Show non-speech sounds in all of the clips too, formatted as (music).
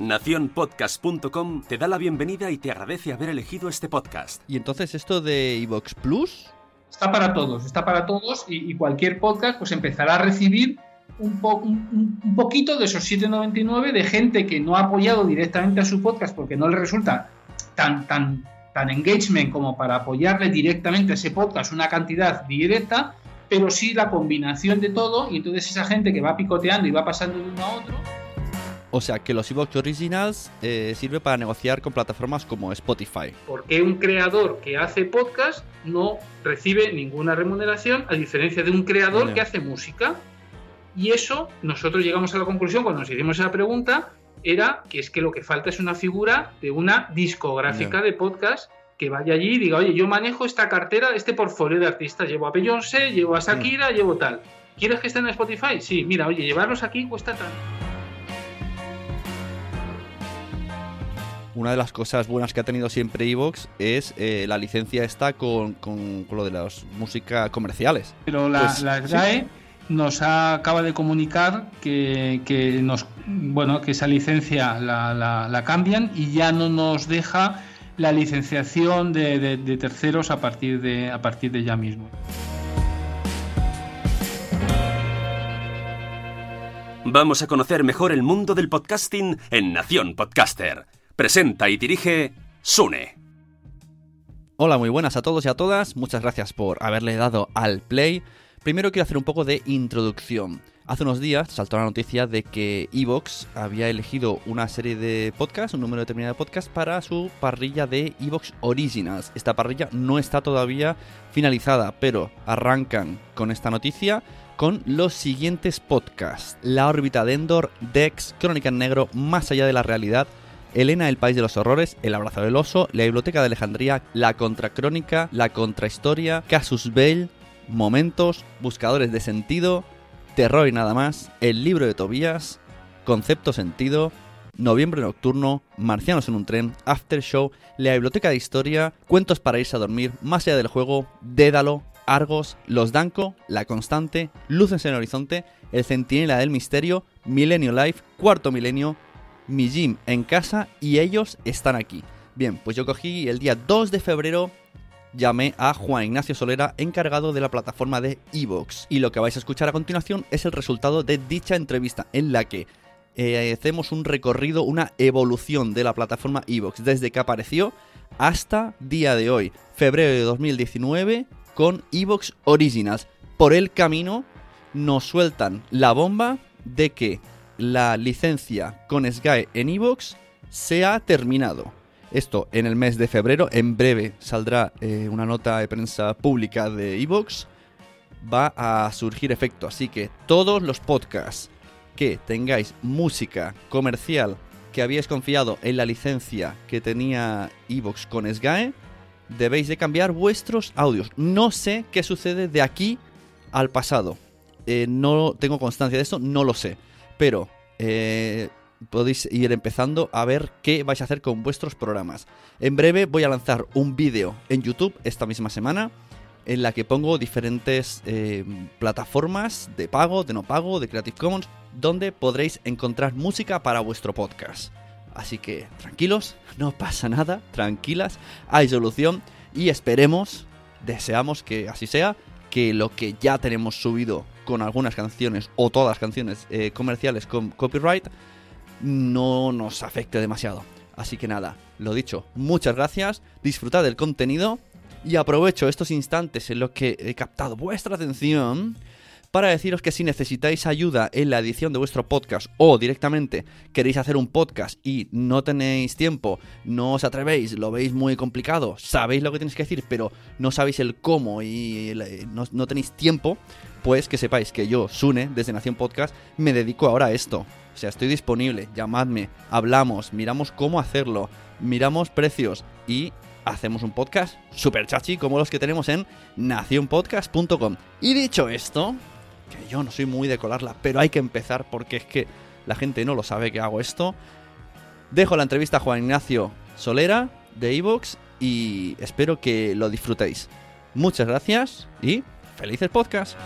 Naciónpodcast.com te da la bienvenida y te agradece haber elegido este podcast. Y entonces esto de Evox Plus, Está para todos, está para todos y, y cualquier podcast pues empezará a recibir un, po- un- un poquito de esos 7,99 de gente que no ha apoyado directamente a su podcast porque no le resulta tan, tan, tan engagement como para apoyarle directamente a ese podcast una cantidad directa, pero sí la combinación de todo y entonces esa gente que va picoteando y va pasando de uno a otro o sea que los Evox Originals eh, sirve para negociar con plataformas como Spotify. porque un creador que hace podcast no recibe ninguna remuneración, a diferencia de un creador que hace música. Y eso, nosotros llegamos a la conclusión cuando nos hicimos esa pregunta, era que es que lo que falta es una figura de una discográfica de podcast que vaya allí y diga, oye, yo manejo esta cartera, este portfolio de artistas, llevo a Beyoncé, llevo a Shakira, llevo tal. ¿Quieres que estén en Spotify? Sí, mira, oye, llevarlos aquí cuesta tanto. Una de las cosas buenas que ha tenido siempre Evox es eh, la licencia esta con, con- con lo de las músicas comerciales. Pero la, Pues, la sí. SGAE nos ha- acaba de comunicar que, que nos bueno que esa licencia la, la- la cambian y ya no nos deja la licenciación de, de- de terceros a partir de a partir de ya mismo. Vamos a conocer mejor el mundo del podcasting en Nación Podcaster. Presenta y dirige Sune. Hola, muy buenas a todos y a todas. Muchas gracias por haberle dado al play. Primero quiero hacer un poco de introducción. Hace unos días saltó la noticia de que Evox había elegido una serie de podcasts, un número determinado de podcasts, para su parrilla de Evox Originals. Esta parrilla no está todavía finalizada, pero arrancan con esta noticia con los siguientes podcasts: La órbita de Endor, Dex, Crónica en Negro, Más allá de la realidad, Elena, el país de los horrores, El abrazo del oso, La biblioteca de Alejandría, La contracrónica, La contrahistoria, Casus Bell, Momentos, Buscadores de sentido, Terror y nada más, El libro de Tobías, Concepto sentido, Noviembre nocturno, Marcianos en un tren, After Show, La biblioteca de historia, Cuentos para irse a dormir, Más allá del juego, Dédalo, Argos, Los Danco, La Constante, Luces en el Horizonte, El Centinela del Misterio, Milenio Life, Cuarto Milenio, Mi Gym en casa y ellos están aquí. Bien, pues yo cogí el día 2 de febrero llamé a Juan Ignacio Solera, encargado de la plataforma de Evox. Y lo que vais a escuchar a continuación es el resultado de dicha entrevista, en la que eh, hacemos un recorrido, una evolución de la plataforma Evox desde que apareció hasta día de hoy, febrero de 2019, con Evox Originals. Por el camino nos sueltan la bomba de que la licencia con Sky en Evox se ha terminado. Esto en el mes de febrero, en breve saldrá eh, una nota de prensa pública de Evox. Va a surgir efecto, así que todos los podcasts que tengáis música comercial que habíais confiado en la licencia que tenía Evox con SGAE, debéis de cambiar vuestros audios. No sé qué sucede de aquí al pasado. Eh, no tengo constancia de esto, no lo sé. Pero eh, podéis ir empezando a ver qué vais a hacer con vuestros programas. En breve voy a lanzar un vídeo en YouTube esta misma semana en la que pongo diferentes eh, plataformas de pago, de no pago, de Creative Commons, donde podréis encontrar música para vuestro podcast. Así que tranquilos, (laughs) no pasa nada, tranquilas, hay solución y esperemos, deseamos que así sea, que lo que ya tenemos subido con algunas canciones o todas canciones eh, comerciales con copyright no nos afecte demasiado. Así que nada, lo dicho, muchas gracias, disfrutad del contenido y aprovecho estos instantes en los que he captado vuestra atención para deciros que si necesitáis ayuda en la edición de vuestro podcast o directamente queréis hacer un podcast y no tenéis tiempo, no os atrevéis, lo veis muy complicado, sabéis lo que tenéis que decir, pero no sabéis el cómo y no, no tenéis tiempo, pues que sepáis que yo, Sune, desde Nación Podcast, me dedico ahora a esto. O sea, estoy disponible, llamadme, hablamos, miramos cómo hacerlo, miramos precios y hacemos un podcast super chachi como los que tenemos en nacionpodcast.com. Y dicho esto, yo no soy muy de colarla, pero hay que empezar porque es que la gente no lo sabe que hago esto. Dejo la entrevista a Juan Ignacio Solera de Evox y espero que lo disfrutéis. Muchas gracias y felices podcast.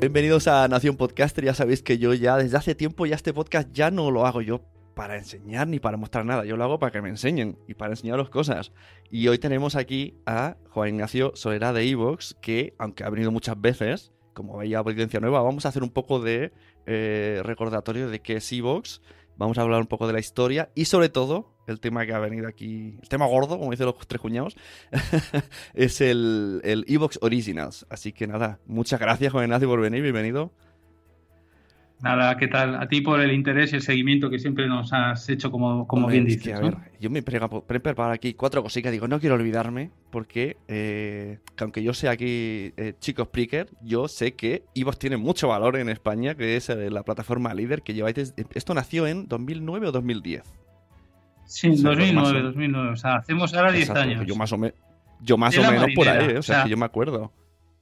Bienvenidos a Nación Podcaster. Ya sabéis que yo ya desde hace tiempo ya este podcast ya no lo hago yo para enseñar ni para mostrar nada. Yo lo hago para que me enseñen y para enseñaros cosas. Y hoy tenemos aquí a Juan Ignacio Solera de Evox, que aunque ha venido muchas veces, como veía audiencia nueva, vamos a hacer un poco de eh, recordatorio de qué es Evox. Vamos a hablar un poco de la historia y sobre todo el tema que ha venido aquí, el tema gordo, como dicen los tres cuñados, (laughs) es el, el Evox Originals. Así que nada, muchas gracias, Juan Ignacio, por venir, bienvenido. Nada, ¿qué tal? A ti por el interés y el seguimiento que siempre nos has hecho, como, como bien dices. a ver, yo me he preparado aquí cuatro cositas. Digo, no quiero olvidarme, porque eh, aunque yo sea aquí eh, chico Spreaker, yo sé que Evox tiene mucho valor en España, que es eh, la plataforma líder que lleváis. Esto nació en 2009 o 2010. Sí, 2009, 2009. O sea, hacemos ahora 10 años. Yo más o, yo más o menos por ahí, ¿eh? o, sea, que yo me acuerdo.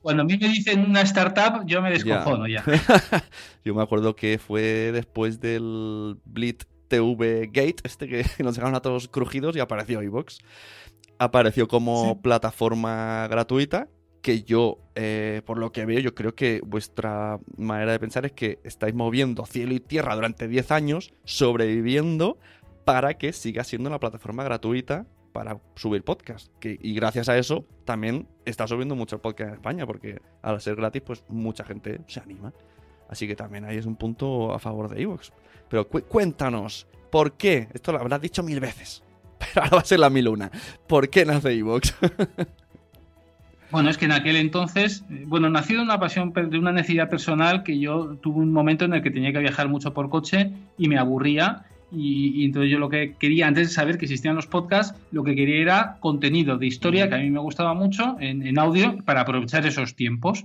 Cuando a mí me dicen una startup, yo me descojono ya. (laughs) yo me acuerdo que fue después del Blitz TV Gate, este que (laughs) nos dejaron a todos crujidos y apareció iBox. Apareció como plataforma gratuita que yo, eh, por lo que veo, yo creo que vuestra manera de pensar es que estáis moviendo cielo y tierra durante 10 años, sobreviviendo para que siga siendo una plataforma gratuita para subir podcast. y gracias a eso también está subiendo mucho podcast en España, porque al ser gratis, pues mucha gente se anima. Así que también ahí es un punto a favor de Evox. Pero cuéntanos, ¿por qué? Esto lo habrás dicho mil veces, (laughs) pero ahora va a ser la mil una. ¿Por qué nace Evox? (laughs) Bueno, es que en aquel entonces, bueno, nació de una pasión, de una necesidad personal que yo tuve un momento en el que tenía que viajar mucho por coche y me aburría y, entonces yo lo que quería, antes de saber que existían los podcasts, lo que quería era contenido de historia, que a mí me gustaba mucho, en, audio, para aprovechar esos tiempos.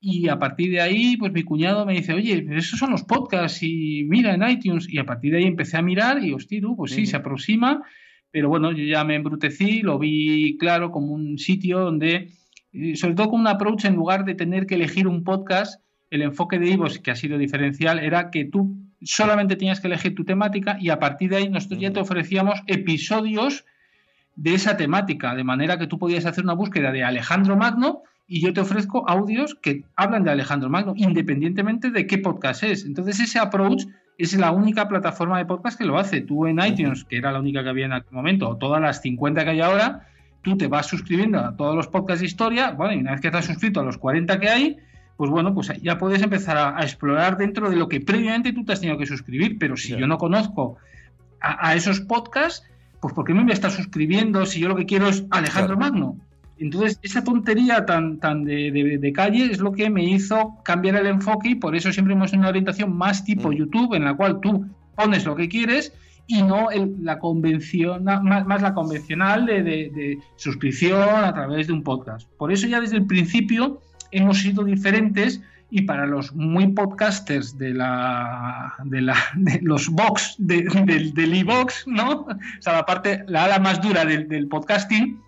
Y a partir de ahí, pues mi cuñado me dice, oye, esos son los podcasts y mira en iTunes. Y a partir de ahí empecé a mirar y, hostia, pues sí, se aproxima. Pero bueno, yo ya me embrutecí, lo vi claro como un sitio donde, eh, sobre todo con un approach, en lugar de tener que elegir un podcast, el enfoque de Ivo, que ha sido diferencial, era que tú solamente tenías que elegir tu temática y a partir de ahí nosotros ya te ofrecíamos episodios de esa temática, de manera que tú podías hacer una búsqueda de Alejandro Magno y yo te ofrezco audios que hablan de Alejandro Magno, independientemente de qué podcast es. Entonces ese approach es la única plataforma de podcast que lo hace. Tú en iTunes, que era la única que había en aquel momento, o todas las 50 que hay ahora, tú te vas suscribiendo a todos los podcasts de historia, bueno, y una vez que estás suscrito a los 40 que hay, pues bueno, pues ya puedes empezar a, explorar dentro de lo que previamente tú te has tenido que suscribir, pero si yo no conozco a, esos podcasts, pues ¿por qué me voy a estar suscribiendo si yo lo que quiero es Alejandro Magno? Entonces, esa tontería tan, tan de, calle es lo que me hizo cambiar el enfoque y por eso siempre hemos tenido una orientación más tipo mm. YouTube, en la cual tú pones lo que quieres y no la convención, más, más la convencional de, de, suscripción a través de un podcast. Por eso ya desde el principio hemos sido diferentes y para los muy podcasters de la de, la, de los box del, del e-box, ¿no? O sea, la parte, la ala más dura del, podcasting,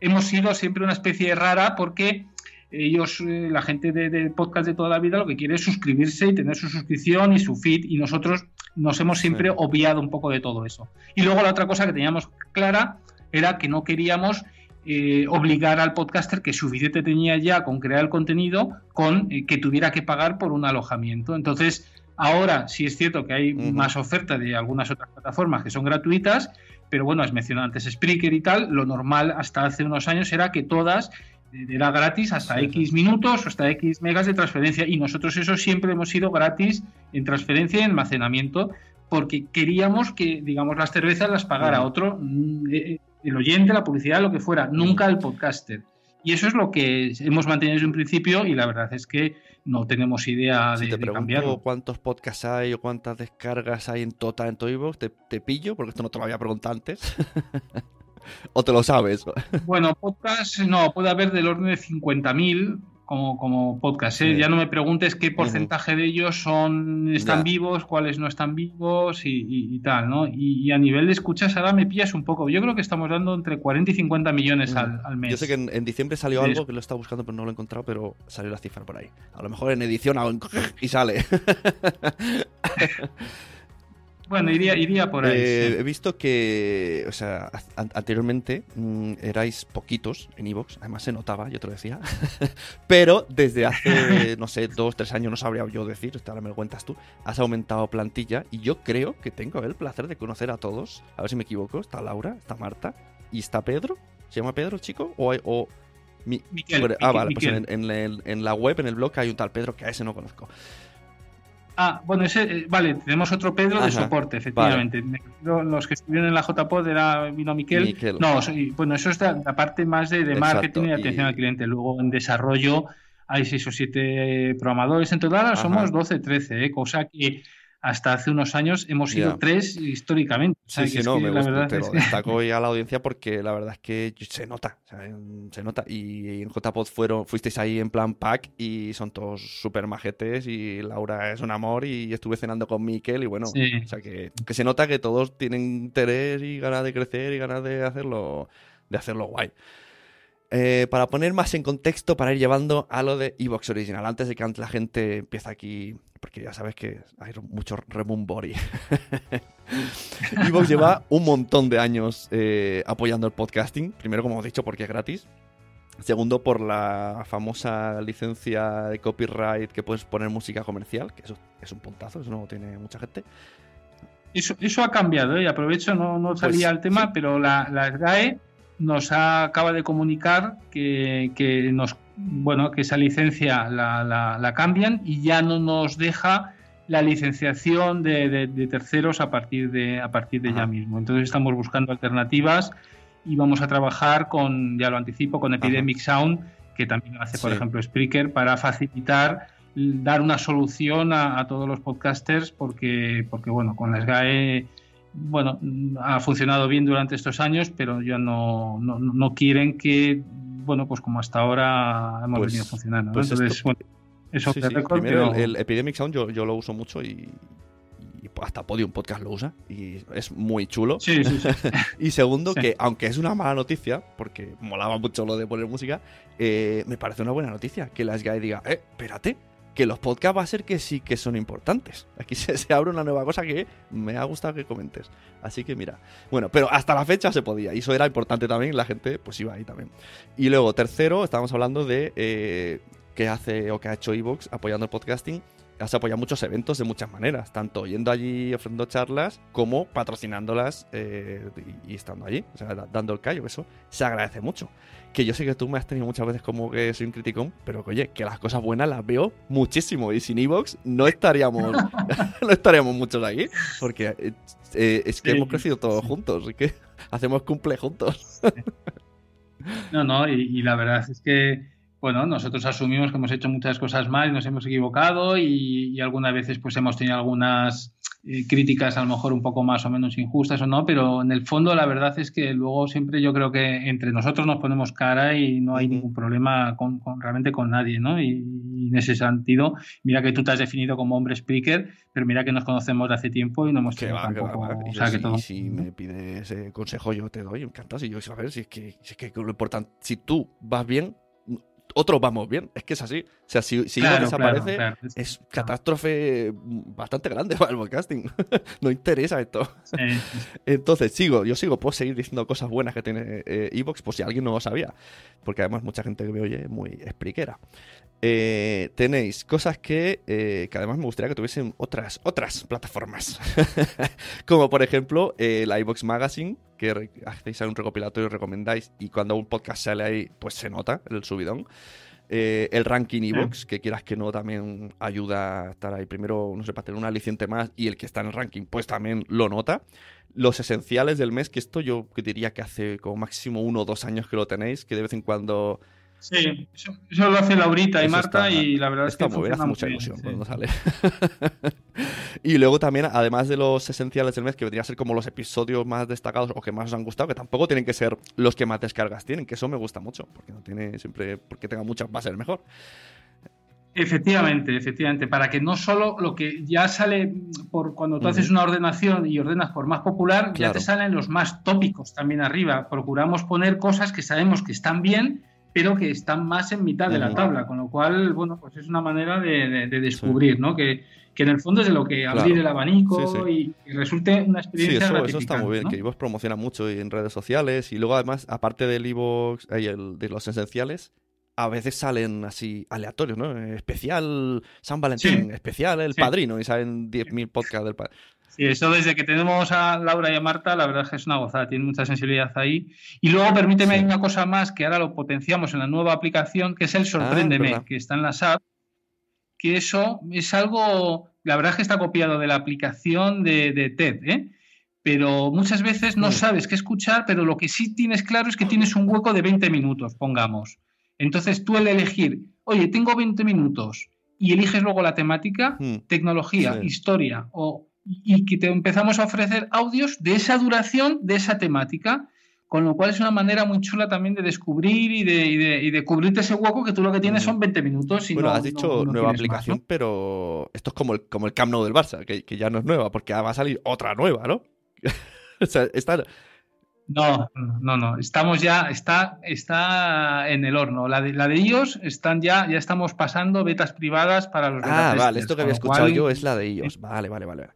hemos sido siempre una especie rara porque ellos, eh, la gente de, podcast de toda la vida, lo que quiere es suscribirse y tener su suscripción y su feed, y nosotros nos hemos siempre obviado un poco de todo eso. Y luego la otra cosa que teníamos clara era que no queríamos eh, obligar al podcaster que suficiente tenía ya con crear el contenido con eh, que tuviera que pagar por un alojamiento. Entonces, ahora sí es cierto que hay más oferta de algunas otras plataformas que son gratuitas, pero bueno, has mencionado antes Spreaker y tal, lo normal hasta hace unos años era que todas eh, era gratis hasta X minutos o hasta X megas de transferencia y nosotros eso siempre hemos sido gratis en transferencia y almacenamiento porque queríamos que, digamos, las cervezas las pagara otro, mm, el oyente, la publicidad, lo que fuera, nunca el podcaster. Y eso es lo que hemos mantenido desde un principio y la verdad es que no tenemos idea de, te de cambiarlo. cuántos podcasts hay o cuántas descargas hay en total en tu te, te pillo, porque esto no te lo había preguntado antes. (laughs) ¿O te lo sabes? bueno, podcast no, puede haber del orden de 50.000, como, como podcast. ¿eh? Ya no me preguntes qué porcentaje de ellos son están vivos, cuáles no están vivos y, tal, ¿no? Y, a nivel de escuchas ahora me pillas un poco. Yo creo que estamos dando entre 40 y 50 millones al, mes. Yo sé que en, diciembre salió algo que lo estaba buscando pero no lo he encontrado, pero salió la cifra por ahí. A lo mejor en edición (laughs) y sale. (laughs) Bueno, iría, iría por ahí. Eh, he visto que, o sea, anteriormente mm, erais poquitos en Evox, además se notaba, yo te lo decía. (laughs) Pero desde hace, (laughs) no sé, dos, tres años, no sabría yo decir, ahora me lo cuentas tú, has aumentado plantilla y yo creo que tengo el placer de conocer a todos. A ver si me equivoco. Está Laura, está Marta y está Pedro. ¿Se llama Pedro, chico? O, o ah, vale, pues en, en, la web, en el blog, hay un tal Pedro que a ese no conozco. Ah, bueno, ese, eh, vale, tenemos otro Pedro de soporte, efectivamente. Los que estuvieron en la JPod era vino Miquel. No, bueno, eso es la, parte más de, marketing y atención al cliente. Luego en desarrollo hay seis o siete programadores. En total somos 12, 13, ¿eh? cosa que hasta hace unos años hemos sido tres históricamente. Sí, sí, no, me gusta, te lo destaco ya a la audiencia porque la verdad es que se nota, se nota. Y en JPod fueron, fuisteis ahí en plan pack y son todos súper majetes y Laura es un amor y estuve cenando con Miquel y bueno, o sea que, que, se nota que todos tienen interés y ganas de crecer y ganas de hacerlo, de hacerlo guay. Eh, para poner más en contexto, para ir llevando a lo de Evox Original, antes de que la gente empiece aquí, porque ya sabes que hay mucho remumbori. (laughs) Evox lleva un montón de años eh, apoyando el podcasting. Primero, como hemos dicho, porque es gratis. Segundo, por la famosa licencia de copyright que puedes poner música comercial, que eso es un puntazo, eso no tiene mucha gente. Eso, eso ha cambiado, ¿eh? y aprovecho, no, no salía pues, al tema, pero la, la SGAE nos acaba de comunicar que, nos, bueno, que esa licencia la, cambian y ya no nos deja la licenciación de, terceros a partir de, a partir de ya mismo. Entonces estamos buscando alternativas y vamos a trabajar con, ya lo anticipo, con Epidemic Sound, que también lo hace, por ejemplo, Spreaker, para facilitar dar una solución a, a, todos los podcasters porque, porque bueno, con la SGAE bueno, ha funcionado bien durante estos años, pero ya no, no, quieren que, bueno, pues como hasta ahora hemos pues, venido funcionando. Pues Entonces, bueno, eso Primero, el, Epidemic Sound yo, yo, lo uso mucho y, hasta Podium Podcast lo usa y es muy chulo. Sí, sí, (laughs) y segundo, (laughs) que aunque es una mala noticia, porque molaba mucho lo de poner música, eh, me parece una buena noticia que la SGAE diga, eh, espérate, que los podcasts va a ser que sí que son importantes. Aquí (laughs) se, abre una nueva cosa que me ha gustado que comentes. Así que mira, bueno, pero hasta la fecha se podía y eso era importante también, la gente pues iba ahí también. Y luego, tercero, estábamos hablando de eh, qué hace o qué ha hecho Evox apoyando el podcasting has apoyado muchos eventos de muchas maneras, tanto yendo allí ofreciendo charlas como patrocinándolas eh, y, estando allí, o sea, dando el callo, eso se agradece mucho. Que yo sé que tú me has tenido muchas veces como que soy un criticón, pero que, oye, que las cosas buenas las veo muchísimo y sin Evox no estaríamos, (laughs) no estaríamos muchos aquí, porque eh, eh, es que hemos crecido todos juntos, y que (laughs) hacemos cumple juntos. no, no, y la verdad es que bueno, nosotros asumimos que hemos hecho muchas cosas mal y nos hemos equivocado y, algunas veces pues hemos tenido algunas eh, críticas a lo mejor un poco más o menos injustas o no, pero en el fondo la verdad es que luego siempre yo creo que entre nosotros nos ponemos cara y no hay ningún problema con, realmente con nadie, ¿no? Y, en ese sentido, mira que tú te has definido como hombre speaker, pero mira que nos conocemos de hace tiempo y no hemos tenido tampoco... O sea, que todo... si me pides consejo yo te doy, encantado. Si yo a ver si es que, si es que lo importante, si tú vas bien, otros vamos bien. Es que es así. O sea, si, si Claro, desaparece, claro, claro. es catástrofe bastante grande (laughs) para el podcasting. (laughs) no interesa esto. Sí. Entonces, sigo, yo sigo, puedo seguir diciendo cosas buenas que tiene eh, Evox, por si alguien no lo sabía. Porque además mucha gente que me oye es muy expliquera. Eh, tenéis cosas que, eh, que además me gustaría que tuviesen otras, otras plataformas. (laughs) Como por ejemplo eh, la iVox Magazine, que hacéis ahí un recopilatorio y recomendáis, y cuando un podcast sale ahí, pues se nota el subidón. Eh, el ranking iVox, que quieras que no, también ayuda a estar ahí. Primero, no sé, para tener un aliciente más, y el que está en el ranking, pues también lo nota. Los esenciales del mes, que esto yo diría que hace como máximo uno o dos años que lo tenéis, que de vez en cuando Sí, eso, eso lo hace Laurita y Eso Marta está- y la verdad es que Está muy bien, hace mucha bien, ilusión sí. cuando sale. (laughs) y luego también, además de los esenciales del mes, que vendría a ser como los episodios más destacados o que más os han gustado, que tampoco tienen que ser los que más descargas tienen, que eso me gusta mucho, porque no tiene siempre, porque tenga muchas va a ser mejor. Efectivamente, efectivamente, para que no solo lo que ya sale por cuando tú haces una ordenación y ordenas por más popular, ya te salen los más tópicos también arriba. Procuramos poner cosas que sabemos que están bien, pero que están más en mitad de la tabla, con lo cual, bueno, pues es una manera de, de- de descubrir, ¿no? Que, que en el fondo es de lo que abrir Claro. el abanico Sí, Y, y resulte una Sí, experiencia eso, eso está muy bien, gratificante, que Evox promociona mucho y en redes sociales y luego además, aparte del Evox, el- de los esenciales, a veces salen así aleatorios, ¿no? Eh, Especial San Valentín, Sí. especial El Sí. Padrino y salen 10.000 podcasts del Padrino. Sí, eso desde que tenemos a Laura y a Marta, la verdad es que es una gozada, tiene mucha sensibilidad ahí. Y luego, permíteme, Sí. una cosa más que ahora lo potenciamos en la nueva aplicación, que es el Sorpréndeme, Ah, verdad. que está en las apps, que eso es algo, la verdad es que está copiado de la aplicación de, de TED, ¿eh? Pero muchas veces no sabes qué escuchar, pero lo que sí tienes claro es que tienes un hueco de 20 minutos, pongamos. Entonces tú el elegir, oye, tengo 20 minutos, y eliges luego la temática, Hmm. tecnología, Sí. historia, o, y que te empezamos a ofrecer audios de esa duración, de esa temática, con lo cual es una manera muy chula también de descubrir y de, y de, y de cubrirte ese hueco que tú lo que tienes Mm. son 20 minutos. Y Bueno, no- has dicho no nueva más, aplicación, pero esto es como el, como el Camp Nou del Barça, que, que ya no es nueva, porque va a salir otra nueva, ¿no? (laughs) o sea, esta... No, no, no. Estamos ya, está, está en el horno. La de, la de ellos están ya, ya estamos pasando betas privadas para los Ah, vale, esto que había escuchado cual- yo es la de ellos. Vale, vale, vale.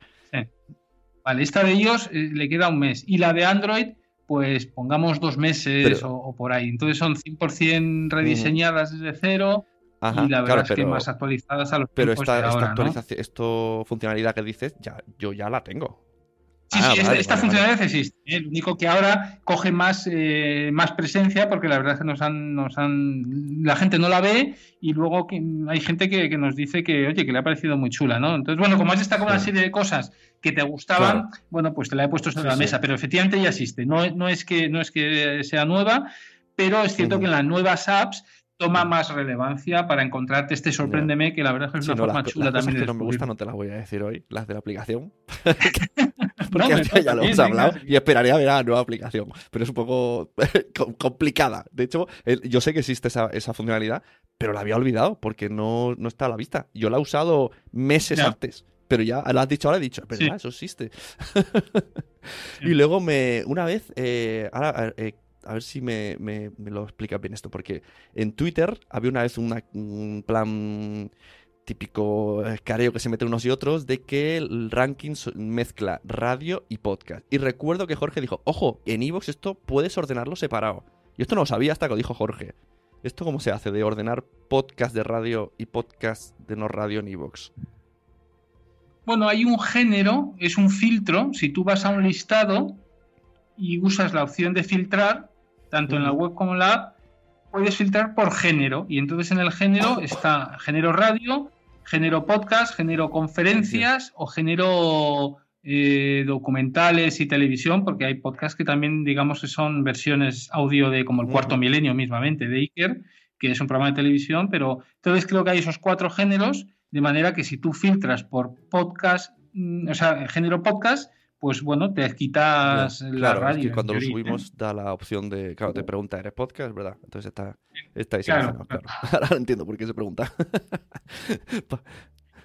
Vale, esta de ellos eh, le queda un mes. Y la de Android, pues pongamos dos meses Pero- o, o por ahí. Entonces son 100% rediseñadas desde cero Ajá, y la verdad claro, es que pero, más actualizadas a los pero esta, esta ahora, ¿no? actualización, esto funcionalidad que dices, ya, yo ya la tengo. Sí, Ah, sí, esta, vale, esta vale, funcionalidad existe. ¿eh? Lo único que ahora coge más, eh, más presencia porque la verdad es que nos han, nos han. La gente no la ve y luego que, hay gente que, que nos dice que, oye, que le ha parecido muy chula, ¿no? Entonces, bueno, como has destacado una serie de cosas que te gustaban, Claro. bueno, pues te la he puesto sobre Sí, la sí. mesa, pero efectivamente ya existe. No, no, es que, no es que sea nueva, pero es cierto que en las nuevas apps toma más relevancia para encontrarte este sorpréndeme que la verdad es que es Sí, una no, forma las, chula las cosas también de que no me gustan no te las voy a decir hoy, las de la aplicación. (laughs) (laughs) Porque ya, lo hemos hablado y esperaré a ver a la nueva aplicación. Pero es un poco (laughs) com- complicada. De hecho, yo sé que existe esa, esa funcionalidad, pero la había olvidado porque no, no está a la vista. Yo la he usado meses Ya. antes. Pero ya lo has dicho ahora, he dicho, es verdad, Sí. eso existe. (laughs) Y luego me, una vez, eh, ahora, a ver, eh, a ver si me, me- me lo explica bien esto, porque en Twitter había una vez una- un plan típico escareo que se mete unos y otros de que el ranking mezcla radio y podcast. Y recuerdo que Jorge dijo, ojo, en Evox esto puedes ordenarlo separado. Y esto no lo sabía hasta que lo dijo Jorge. ¿Esto cómo se hace de ordenar podcast de radio y podcast de no radio en Evox? Bueno, hay un género, es un filtro. Si tú vas a un listado y usas la opción de filtrar, tanto en la web como en la app, puedes filtrar por género. Y entonces en el género está género radio, género podcast, género conferencias o género eh, documentales y televisión, porque hay podcasts que también, digamos, que son versiones audio de como el cuarto milenio mismamente de Iker, que es un programa de televisión, pero entonces creo que hay esos cuatro géneros, de manera que si tú filtras por podcast, mm, o sea, género podcast, pues bueno, te quitas Ya, la claro, radio. es que cuando lo teoría, ¿eh? subimos da la opción de, claro, te pregunta, ¿eres podcast? ¿Verdad? Entonces está, está ahí Claro, claro. (laughs) Ahora entiendo por qué se pregunta. (laughs)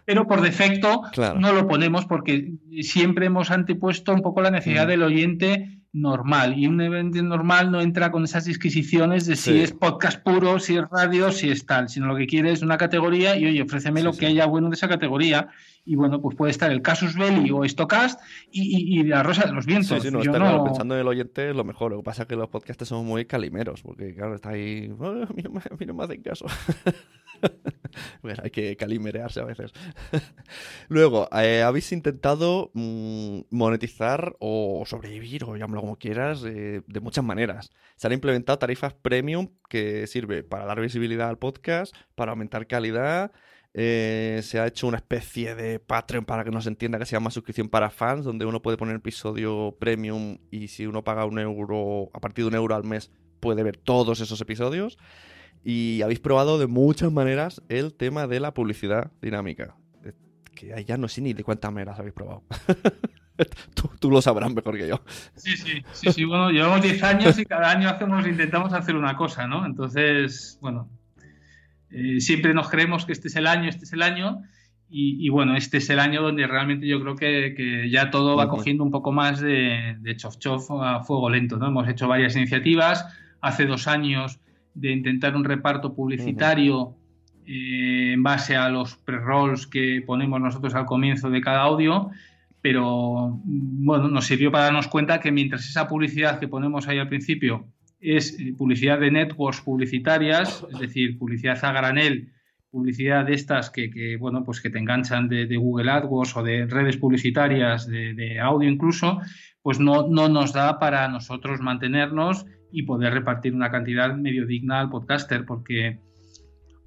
Pero por defecto Claro. no lo ponemos porque siempre hemos antepuesto un poco la necesidad Ujú. del oyente normal. Y un evento normal no entra con esas disquisiciones de si es podcast puro, si es radio, si es tal, sino lo que quiere es una categoría y oye, ofréceme lo que haya bueno de esa categoría. Y bueno, pues puede estar el Casus Belli o Stocast y, la Rosa de los Vientos. Sí, no, Yo no... pensando en el oyente es lo mejor. Lo que pasa es que los podcasts son muy calimeros, porque claro, está ahí. Oh, a, mí no me, hacen caso. (laughs) (laughs) bueno, hay que calimerearse a veces. (laughs) Luego, eh, habéis intentado mm, monetizar o sobrevivir, o llámalo como quieras, eh, de muchas maneras. Se han implementado tarifas premium que sirve para dar visibilidad al podcast, para aumentar calidad. Eh, se ha hecho una especie de Patreon para que no se entienda que se llama suscripción para fans, donde uno puede poner episodio premium y si uno paga un euro, a partir de un euro al mes, puede ver todos esos episodios. Y habéis probado de muchas maneras el tema de la publicidad dinámica. Que ya no sé ni de cuántas maneras habéis probado. (laughs) tú, lo sabrás mejor que yo. Sí, sí, sí, sí. Bueno, llevamos 10 años y cada año hacemos, intentamos hacer una cosa, ¿no? Entonces, bueno, eh, siempre nos creemos que este es el año, este es el año. Y, bueno, este es el año donde realmente yo creo que, ya todo va cogiendo un poco más de, de chof chof a fuego lento, ¿no? Hemos hecho varias iniciativas. Hace dos años de intentar un reparto publicitario eh, en base a los pre-rolls que ponemos nosotros al comienzo de cada audio, pero bueno, nos sirvió para darnos cuenta que mientras esa publicidad que ponemos ahí al principio es eh, publicidad de networks publicitarias, es decir, publicidad a granel, publicidad de estas que, bueno, pues que te enganchan de, Google AdWords o de redes publicitarias, de, de audio incluso, pues no, no nos da para nosotros mantenernos y poder repartir una cantidad medio digna al podcaster, porque,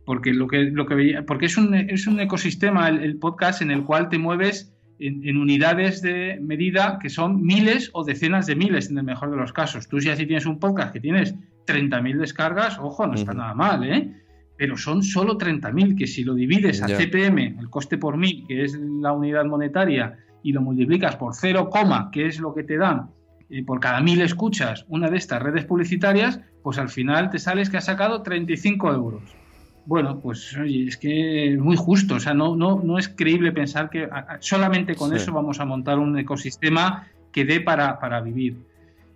porque, lo que, lo que veía, porque es, un, es un ecosistema el, podcast en el cual te mueves en, unidades de medida que son miles o decenas de miles en el mejor de los casos. Tú si así tienes un podcast que tienes 30.000 descargas, ojo, no está nada mal, ¿eh? Pero son solo 30.000, que si lo divides a CPM, el coste por mil, que es la unidad monetaria, y lo multiplicas por 0, que es lo que te dan por cada mil escuchas una de estas redes publicitarias, pues al final te sales que has sacado 35 euros. Bueno, pues oye, es que es muy justo, o sea, no, no, no es creíble pensar que solamente con eso vamos a montar un ecosistema que dé para, para vivir.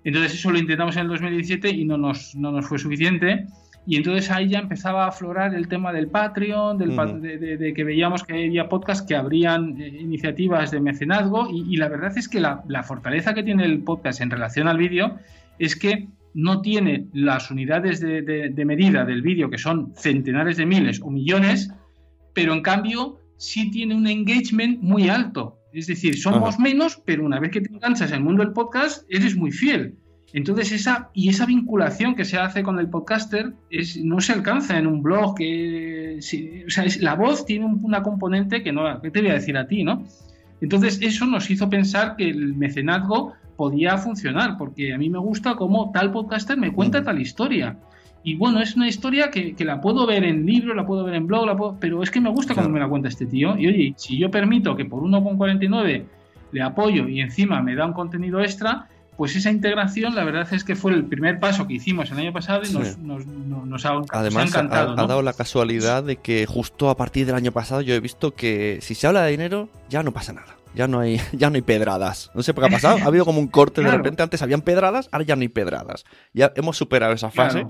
Entonces eso lo intentamos en el 2017 y no nos, no nos fue suficiente. Y entonces ahí ya empezaba a aflorar el tema del Patreon, del, de, que veíamos que había podcasts que abrían eh, iniciativas de mecenazgo y, la verdad es que la, fortaleza que tiene el podcast en relación al vídeo es que no tiene las unidades de, medida del vídeo, que son centenares de miles o millones, pero en cambio sí tiene un engagement muy alto. Es decir, somos menos, pero una vez que te enganchas en el mundo del podcast, eres muy fiel. Entonces, esa, y esa vinculación que se hace con el podcaster es, no se alcanza en un blog que. o sea, es, la voz tiene una componente que no. ¿Qué te voy a decir a ti, no? Entonces, eso nos hizo pensar que el mecenazgo podía funcionar, porque a mí me gusta cómo tal podcaster me cuenta tal historia. Y bueno, es una historia que, la puedo ver en libro, la puedo ver en blog, la pero es que me gusta cómo me la cuenta este tío. Y oye, si yo permito que por 1,49 le apoyo y encima me da un contenido extra, pues esa integración la verdad es que fue el primer paso que hicimos el año pasado y nos, ha, Además, encantado. Ha, dado la casualidad de que justo a partir del año pasado yo he visto que si se habla de dinero ya no pasa nada. Ya no hay, (laughs) ya no hay pedradas. No sé por qué ha pasado. Ha habido como un corte de repente. Antes habían pedradas, ahora ya no hay pedradas. Ya hemos superado esa fase.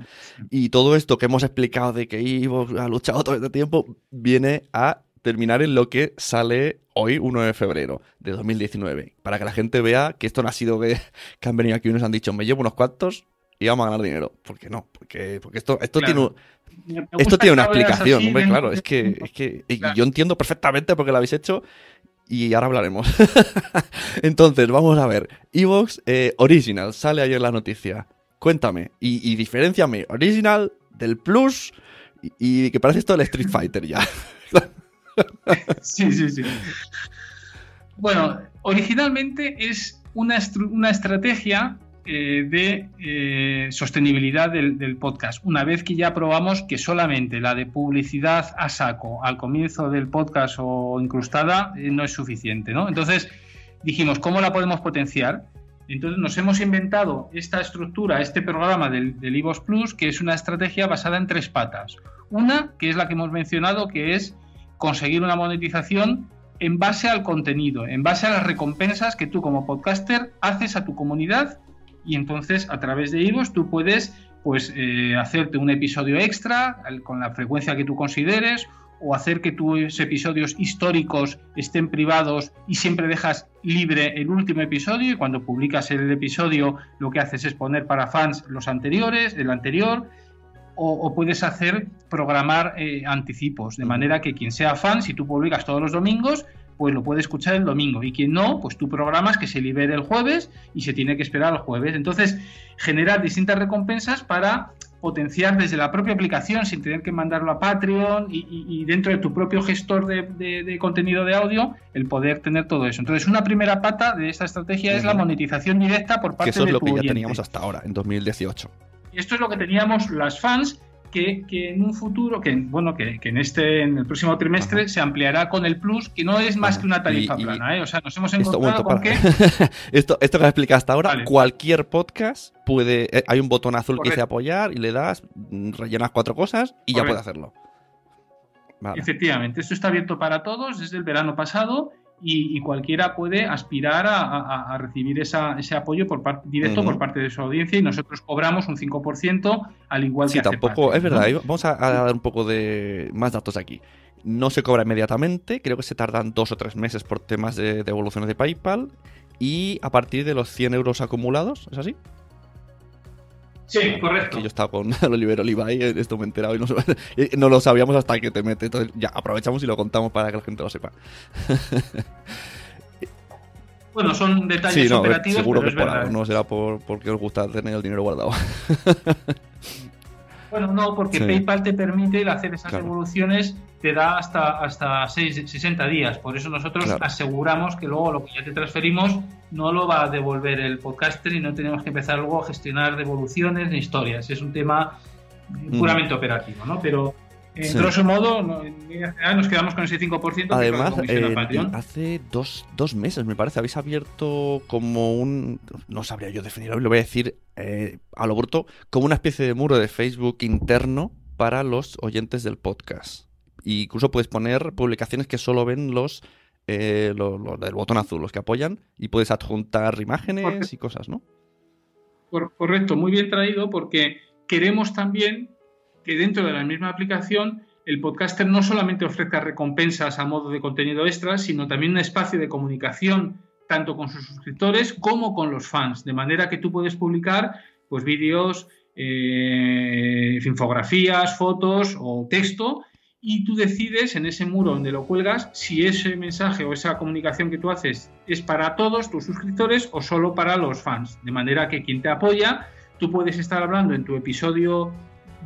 Y todo esto que hemos explicado de que Ivo ha luchado todo este tiempo viene a terminar en lo que sale hoy, 1 de febrero de 2019. Para que la gente vea que esto no ha sido (laughs) que, han venido aquí y nos han dicho, me llevo unos cuantos y vamos a ganar dinero. ¿Por qué no? Porque, porque esto, esto tiene esto tiene una explicación, hombre, claro. Es que, es que yo entiendo perfectamente por qué lo habéis hecho y ahora hablaremos. (laughs) Entonces, vamos a ver. Evox eh, Original, sale ayer la noticia. Cuéntame y, y diferenciame Original del Plus y, y que parece esto el Street Fighter ya. (laughs) sí, sí, sí. Bueno, originalmente es una, una estrategia eh, de eh, sostenibilidad del, podcast. Una vez que ya probamos que solamente la de publicidad a saco al comienzo del podcast o incrustada eh, no es suficiente, ¿no? Entonces dijimos, ¿cómo la podemos potenciar? Entonces nos hemos inventado esta estructura, este programa del, del Plus, que es una estrategia basada en tres patas. Una, que es la que hemos mencionado, que es conseguir una monetización en base al contenido, en base a las recompensas que tú como podcaster haces a tu comunidad y entonces a través de iVoox tú puedes pues eh, hacerte un episodio extra con la frecuencia que tú consideres o hacer que tus episodios históricos estén privados y siempre dejas libre el último episodio y cuando publicas el episodio lo que haces es poner para fans los anteriores, el anterior, o, puedes hacer programar eh, anticipos, de manera que quien sea fan, si tú publicas todos los domingos, pues lo puede escuchar el domingo. Y quien no, pues tú programas que se libere el jueves y se tiene que esperar al jueves. Entonces, generar distintas recompensas para potenciar desde la propia aplicación sin tener que mandarlo a Patreon y, dentro de tu propio gestor de, contenido de audio el poder tener todo eso. Entonces, una primera pata de esta estrategia es la monetización directa por parte de Que eso es lo que ya teníamos hasta ahora, en 2018. Esto es lo que teníamos las fans que, en un futuro, que bueno, que, en este, en el próximo trimestre se ampliará con el Plus, que no es más que una tarifa plana, ¿eh? O sea, nos hemos encontrado con que... (laughs) esto, esto que has explicado hasta ahora, cualquier podcast puede... Eh, hay un botón azul que dice apoyar y le das, rellenas cuatro cosas y ya puede hacerlo. Efectivamente, esto está abierto para todos desde el verano pasado y, cualquiera puede aspirar a, recibir ese apoyo por parte, directo por parte de su audiencia y nosotros cobramos un 5% al igual sí, que tampoco, es verdad, vamos a, dar un poco de más datos aquí. No se cobra inmediatamente, creo que se tardan dos o tres meses por temas de devoluciones de PayPal y a partir de los 100 euros acumulados, ¿es así? Sí, correcto. Que yo estaba con (laughs) el Oliver Oliva y esto me he enterado y (laughs) no, lo sabíamos hasta que te mete. Entonces ya aprovechamos y lo contamos para que la gente lo sepa. (laughs) Bueno, son detalles operativos. Seguro que es por verdad. no será por, porque os gusta tener el dinero guardado. Bueno, no, porque PayPal te permite hacer esas devoluciones, te da hasta, hasta 60 días. Por eso nosotros aseguramos que luego lo que ya te transferimos no lo va a devolver el podcaster y no tenemos que empezar luego a gestionar devoluciones ni historias. Es un tema puramente operativo, ¿no? Pero en grosso modo, nos quedamos con ese 5%. Además, eh, hace dos, dos, meses, me parece, habéis abierto como un. No sabría yo definirlo, lo voy a decir eh, a lo bruto, como una especie de muro de Facebook interno para los oyentes del podcast. Y incluso puedes poner publicaciones que solo ven los, eh, los, del botón azul, los que apoyan, y puedes adjuntar imágenes y cosas, ¿no? Correcto, muy bien traído, porque queremos también que dentro de la misma aplicación el podcaster no solamente ofrezca recompensas a modo de contenido extra, sino también un espacio de comunicación tanto con sus suscriptores como con los fans, de manera que tú puedes publicar pues vídeos, eh, infografías, fotos o texto y tú decides en ese muro donde lo cuelgas si ese mensaje o esa comunicación que tú haces es para todos tus suscriptores o solo para los fans, de manera que quien te apoya, tú puedes estar hablando en tu episodio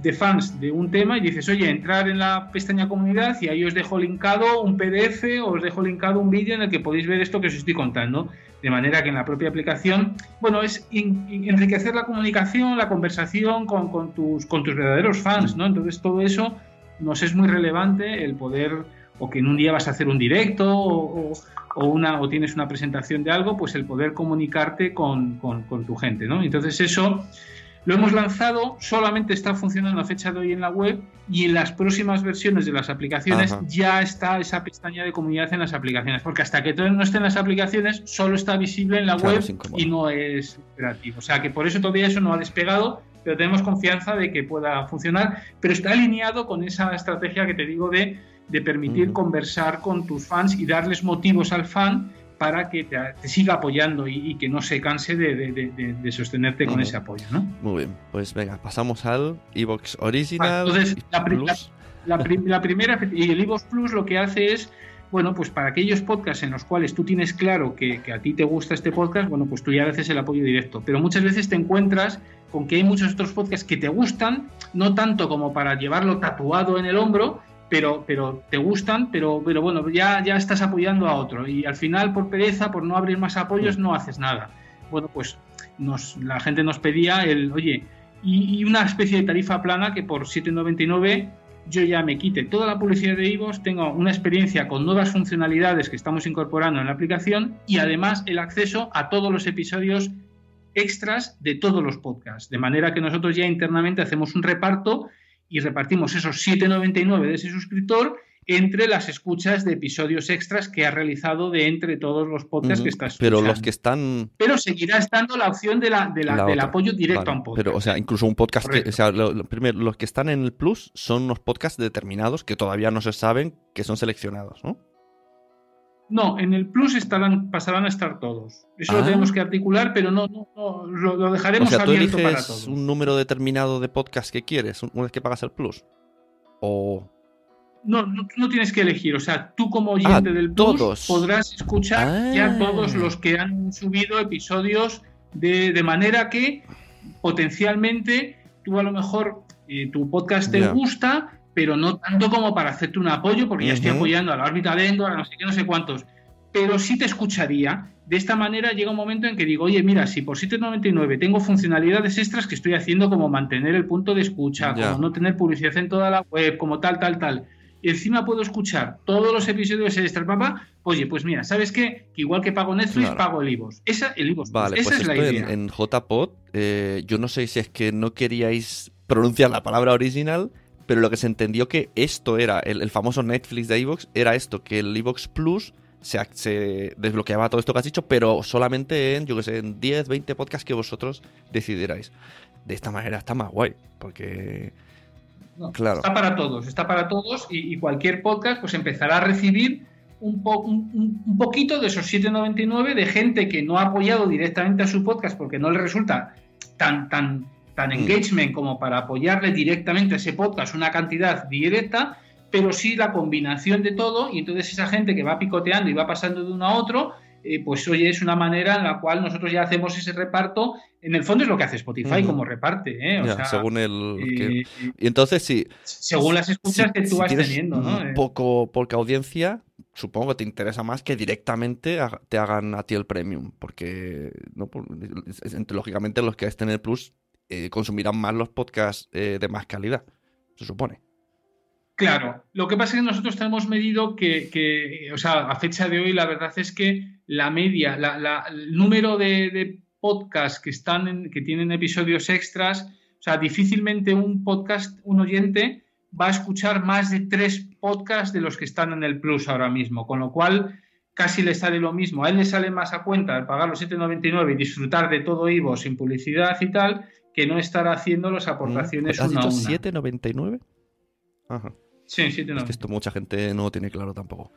de fans de un tema y dices, oye, entrar en la pestaña comunidad y ahí os dejo linkado un PDF o os dejo linkado un vídeo en el que podéis ver esto que os estoy contando. De manera que en la propia aplicación, bueno, es enriquecer la comunicación, la conversación con, tus, con tus verdaderos fans, ¿no? Entonces todo eso nos es muy relevante el poder, o que en un día vas a hacer un directo o, una, o tienes una presentación de algo, pues el poder comunicarte con, con, con tu gente, ¿no? Entonces eso lo hemos lanzado, solamente está funcionando a fecha de hoy en la web y en las próximas versiones de las aplicaciones ya está esa pestaña de comunidad en las aplicaciones, porque hasta que todo no esté en las aplicaciones solo está visible en la web y no es operativo. O sea que por eso todavía eso no ha despegado, pero tenemos confianza de que pueda funcionar, pero está alineado con esa estrategia que te digo de, permitir conversar con tus fans y darles motivos al fan para que te, siga apoyando y, que no se canse de, sostenerte con ese apoyo. ¿no? Muy bien, pues venga, pasamos al Evox Original. entonces, la, la, primera, y el Evox Plus lo que hace es bueno, pues para aquellos podcasts en los cuales tú tienes claro que, que, a ti te gusta este podcast, bueno, pues tú ya haces el apoyo directo. Pero muchas veces te encuentras con que hay muchos otros podcasts que te gustan, no tanto como para llevarlo tatuado en el hombro, pero, pero te gustan, pero, pero bueno, ya, ya estás apoyando a otro y al final por pereza, por no abrir más apoyos, no haces nada. Bueno, pues nos, la gente nos pedía el, oye, y, una especie de tarifa plana que por 7,99 yo ya me quite toda la publicidad de IVOS, tengo una experiencia con nuevas funcionalidades que estamos incorporando en la aplicación y además el acceso a todos los episodios extras de todos los podcasts. De manera que nosotros ya internamente hacemos un reparto y repartimos esos 7,99 de ese suscriptor entre las escuchas de episodios extras que ha realizado de entre todos los podcasts que estás escuchando. Pero los que están. Pero seguirá estando la opción de la, del apoyo directo a un podcast. Pero, o sea, incluso un podcast que. O sea, primero, los que están en el Plus son unos podcasts determinados que todavía no se saben que son seleccionados, ¿no? No, en el Plus estarán, pasarán a estar todos. Eso lo ah. tenemos que articular, pero no, no, lo, dejaremos o sea, ¿tú abierto para todos. un número determinado de podcasts que quieres una vez que pagas el Plus? ¿O.? No, no, tienes que elegir. O sea, tú como oyente ah, del Plus podrás escuchar ya ah. todos los que han subido episodios de, manera que potencialmente tú a lo mejor eh, tu podcast te gusta, pero no tanto como para hacerte un apoyo, porque ya estoy apoyando a la órbita de Endor, a no sé qué, no sé cuántos. Pero sí te escucharía. De esta manera llega un momento en que digo, oye, mira, si por 7.99 tengo funcionalidades extras que estoy haciendo como mantener el punto de escucha, como no tener publicidad en toda la web, como tal, tal, tal y encima puedo escuchar todos los episodios de Extra Papa, oye, pues mira, ¿sabes qué? Que igual que pago Netflix, pago el IVOS. Esa, el IVOS. Vale, Esa pues es la idea. En, JPod, eh, yo no sé si es que no queríais pronunciar la palabra original, pero lo que se entendió que esto era, el, famoso Netflix de iVoox, era esto, que el iVoox Plus se, se, desbloqueaba todo esto que has dicho, pero solamente en, yo que sé, en 10, 20 podcasts que vosotros decidierais. De esta manera está más guay, porque Está para todos, está para todos y, cualquier podcast pues empezará a recibir un, un, poquito de esos 7,99 de gente que no ha apoyado directamente a su podcast porque no le resulta tan, tan, tan mm. engagement como para apoyarle directamente a ese podcast una cantidad directa, pero sí la combinación de todo y entonces esa gente que va picoteando y va pasando de uno a otro eh, pues oye, es una manera en la cual nosotros ya hacemos ese reparto. En el fondo es lo que hace Spotify como reparte, ¿eh? según el... Eh, y entonces sí. Según las escuchas que tú vas teniendo, ¿no? Un poco, porque audiencia, supongo que te interesa más que directamente te hagan a ti el premium, porque ¿no? lógicamente los que estén en el Plus consumirán más los podcasts de más calidad, se supone. Claro, lo que pasa es que nosotros tenemos medido que, o sea, a fecha de hoy la verdad es que la media, el número de, podcasts que están que tienen episodios extras, o sea, difícilmente un podcast, un oyente va a escuchar más de tres podcasts de los que están en el Plus ahora mismo, con lo cual casi le sale lo mismo. A él le sale más a cuenta el pagar los 7,99 y disfrutar de todo Ivo sin publicidad y tal, que no estar haciendo las aportaciones ¿Has una a una. ¿7,99? Ajá. Sí, sí, Es que esto mucha gente no lo tiene claro tampoco.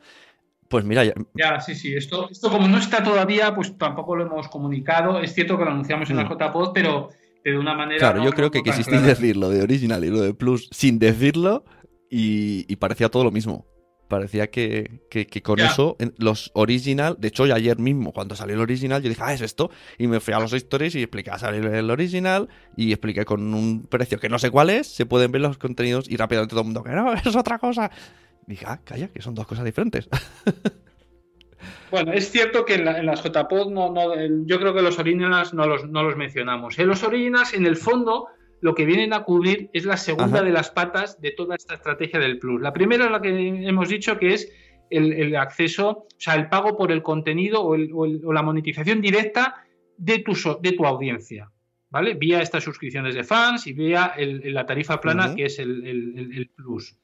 Pues mira, ya... ya... sí, sí. Esto, esto como no está todavía, pues tampoco lo hemos comunicado. Es cierto que lo anunciamos en la mm. JPod, pero, de una manera. Claro, yo creo que quisisteis decir lo de original y lo de plus sin decirlo y parecía todo lo mismo. Parecía que, con eso, los original, de hecho, ayer mismo, cuando salió el original, yo dije, ah, es esto. Y me fui a los stories y expliqué a salir el original y expliqué con un precio que no sé cuál es, se pueden ver los contenidos y rápidamente todo el mundo, que no, (laughs) es otra cosa. dije, ah, calla, que son dos cosas diferentes. (laughs) Bueno, es cierto que en, las JPod no, no, yo creo que los originals no los, no los mencionamos. En los originals, en el fondo, lo que vienen a cubrir es la segunda de las patas de toda esta estrategia del Plus. La primera es la que hemos dicho que es el, acceso, o sea, el pago por el contenido o, la monetización directa de tu, de tu audiencia, ¿vale? Vía estas suscripciones de fans y vía la tarifa plana que es el, Plus.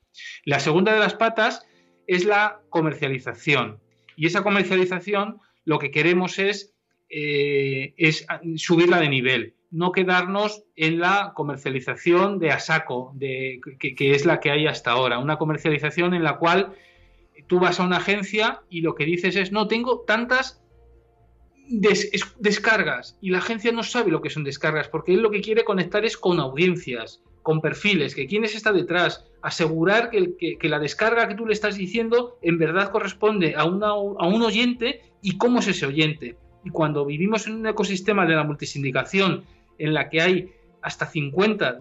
La segunda de las patas es la comercialización. Y esa comercialización lo que queremos es, eh, es subirla de nivel no quedarnos en la comercialización de a saco, de, que, es la que hay hasta ahora. Una comercialización en la cual tú vas a una agencia y lo que dices es, no, tengo tantas descargas y la agencia no sabe lo que son descargas porque él lo que quiere conectar es con audiencias, con perfiles, que quién está detrás, asegurar que, la descarga que tú le estás diciendo en verdad corresponde a, a un oyente y cómo es ese oyente. Y cuando vivimos en un ecosistema de la multisindicación en la que hay hasta 50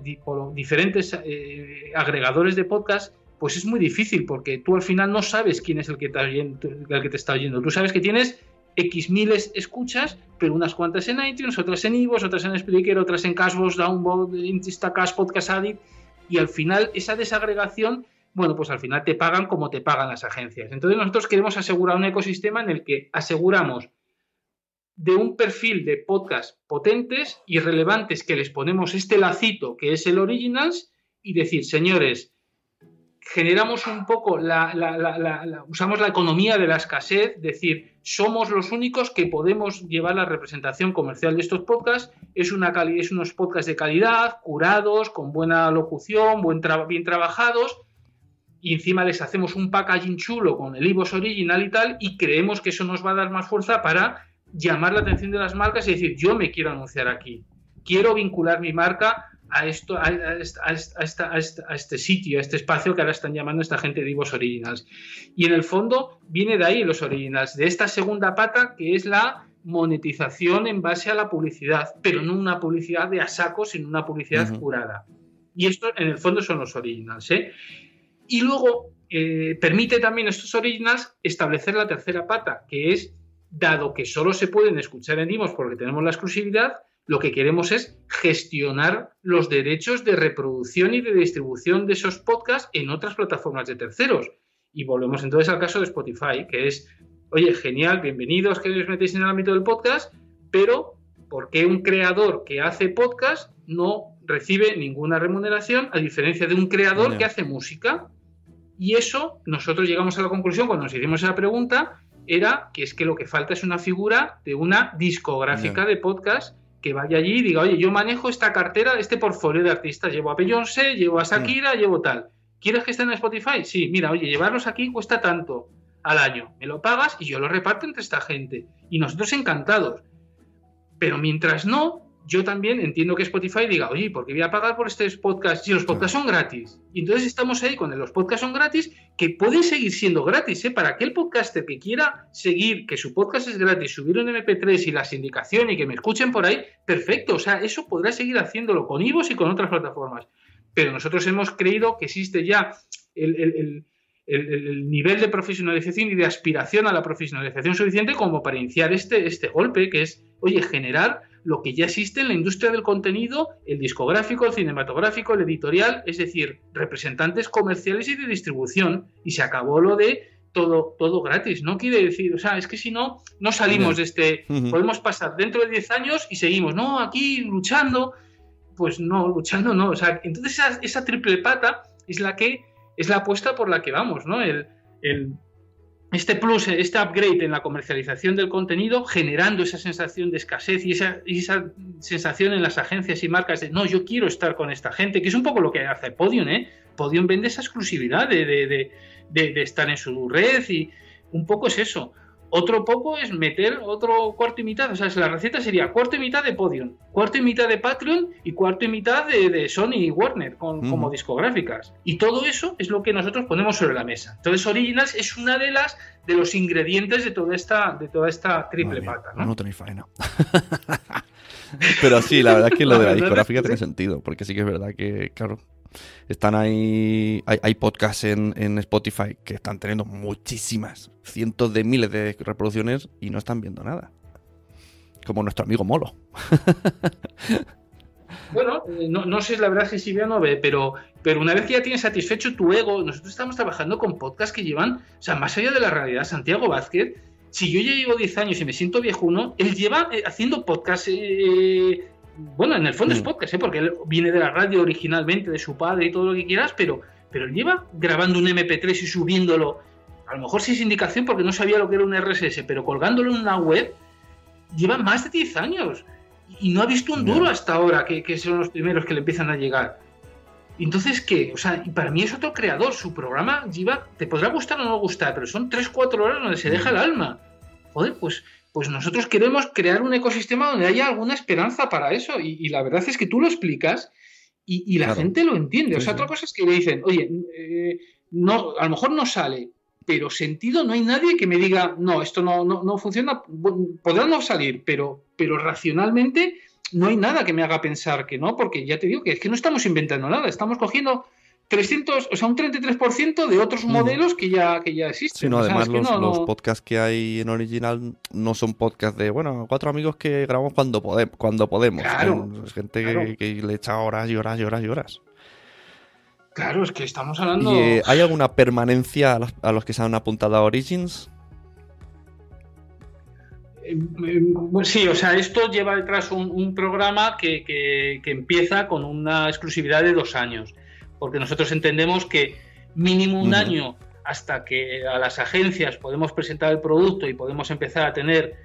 diferentes eh, agregadores de podcast, pues es muy difícil porque tú al final no sabes quién es el que, te, el que te está oyendo. Tú sabes que tienes X miles escuchas, pero unas cuantas en iTunes, otras en iVoox, otras en Spreaker, otras en Cashbox, Download, Instacast, Podcast Addict, y al final esa desagregación, bueno, pues al final te pagan como te pagan las agencias. Entonces nosotros queremos asegurar un ecosistema en el que aseguramos de un perfil de podcast potentes y relevantes que les ponemos este lacito que es el Originals y decir, señores, generamos un poco, la, usamos la economía de la escasez, es decir, somos los únicos que podemos llevar la representación comercial de estos podcasts. Es, una es unos podcasts de calidad, curados, con buena locución, buen bien trabajados, y encima les hacemos un packaging chulo con el IVOS original y tal, y creemos que eso nos va a dar más fuerza para llamar la atención de las marcas y decir, yo me quiero anunciar aquí, quiero vincular mi marca a, esto, a, este sitio, a este espacio que ahora están llamando esta gente de Ivos Originals. Y en el fondo viene de ahí los Originals, de esta segunda pata que es la monetización en base a la publicidad, pero no una publicidad de a saco, sino una publicidad curada. Y esto en el fondo son los Originals. ¿eh? Y luego eh, permite también a estos Originals establecer la tercera pata, que es, dado que solo se pueden escuchar en Ivos porque tenemos la exclusividad, lo que queremos es gestionar los derechos de reproducción y de distribución de esos podcasts en otras plataformas de terceros. Y volvemos entonces al caso de Spotify, que es, oye, genial, bienvenidos que os metéis en el ámbito del podcast, pero ¿por qué un creador que hace podcast no recibe ninguna remuneración a diferencia de un creador que hace música? Y eso, nosotros llegamos a la conclusión cuando nos hicimos esa pregunta, era que es que lo que falta es una figura de una discográfica de podcast que vaya allí y diga, oye, yo manejo esta cartera, este portfolio de artistas, llevo a Beyoncé, llevo a Shakira, llevo tal. ¿Quieres que estén en Spotify? Sí, mira, oye, llevarlos aquí cuesta tanto al año. Me lo pagas y yo lo reparto entre esta gente. Y nosotros encantados. Pero mientras no, yo también entiendo que Spotify diga, oye, ¿por qué voy a pagar por este podcast si los podcasts son gratis? Y entonces estamos ahí cuando los podcasts son gratis, que pueden seguir siendo gratis, ¿eh? Para aquel podcaster que quiera seguir, que su podcast es gratis, subir un MP3 y la sindicación y que me escuchen por ahí, perfecto, o sea, eso podrá seguir haciéndolo con Ivos y con otras plataformas. Pero nosotros hemos creído que existe ya el, el nivel de profesionalización y de aspiración a la profesionalización suficiente como para iniciar este, este golpe, que es, oye, generar lo que ya existe en la industria del contenido, el discográfico, el cinematográfico, el editorial, es decir, representantes comerciales y de distribución. Y se acabó lo de todo, todo gratis. No quiere decir, o sea, es que si no, no salimos de este. Podemos pasar dentro de 10 años y seguimos, no, aquí luchando. Pues no, luchando no. O sea, entonces esa, esa triple pata es la que es la apuesta por la que vamos, ¿no? El, el este plus, este upgrade en la comercialización del contenido, generando esa sensación de escasez y esa, sensación en las agencias y marcas de no, yo quiero estar con esta gente, que es un poco lo que hace Podium, ¿eh? Podium vende esa exclusividad de, de estar en su red y un poco es eso. Otro poco es meter otro cuarto y mitad. O sea, la receta sería cuarto y mitad de Podium, cuarto y mitad de Patreon y cuarto y mitad de, Sony y Warner como discográficas. Y todo eso es lo que nosotros ponemos sobre la mesa. Entonces, Originals es una de las de los ingredientes de toda esta, de toda esta triple pata. ¿no? no tenéis faena. (laughs) Pero sí, la verdad es que lo de la (laughs) discográfica tiene sentido, porque sí que es verdad que, claro, están ahí. Hay, podcasts en, Spotify que están teniendo muchísimas, cientos de miles de reproducciones y no están viendo nada. Como nuestro amigo Molo. (laughs) Bueno, eh, no, sé la verdad si sí ve o no ve, pero, pero una vez que ya tienes satisfecho tu ego, nosotros estamos trabajando con podcasts que llevan, o sea, más allá de la realidad, Santiago Vázquez, si yo ya llevo 10 años y me siento viejuno, él lleva eh, haciendo podcasts eh, bueno, en el fondo es mm. podcast, ¿eh? porque él viene de la radio originalmente, de su padre y todo lo que quieras, pero, pero él lleva grabando un MP3 y subiéndolo. A lo mejor es indicación porque no sabía lo que era un RSS, pero colgándolo en una web, lleva más de 10 años. Y no ha visto un duro hasta ahora, que, son los primeros que le empiezan a llegar. Entonces, ¿qué? O sea, para mí es otro creador. Su programa lleva, te podrá gustar o no gustar, pero son 3-4 horas donde se deja el alma. Joder, pues pues nosotros queremos crear un ecosistema donde haya alguna esperanza para eso. Y, la verdad es que tú lo explicas y, la gente lo entiende. o sea, otra cosa es que le dicen, oye, eh, no, a lo mejor no sale, pero sentido no hay nadie que me diga, no, esto no, no, funciona, podrá no salir, pero, pero racionalmente no hay nada que me haga pensar que no, porque ya te digo que es que no estamos inventando nada, estamos cogiendo 300, o sea, un 33% de otros modelos que ya, que ya existen. Sí, no, además los, podcasts que hay en original no son podcasts de, bueno, cuatro amigos que grabamos cuando, podemos cuando podemos. Claro, es gente que, le echa horas y horas y horas y horas. Claro, es que estamos hablando... Eh, ¿Hay alguna permanencia a los, que se han apuntado a Origins? Eh, eh, sí, o sea, esto lleva detrás un, programa que, que, empieza con una exclusividad de dos años porque nosotros entendemos que mínimo un año hasta que a las agencias podemos presentar el producto y podemos empezar a tener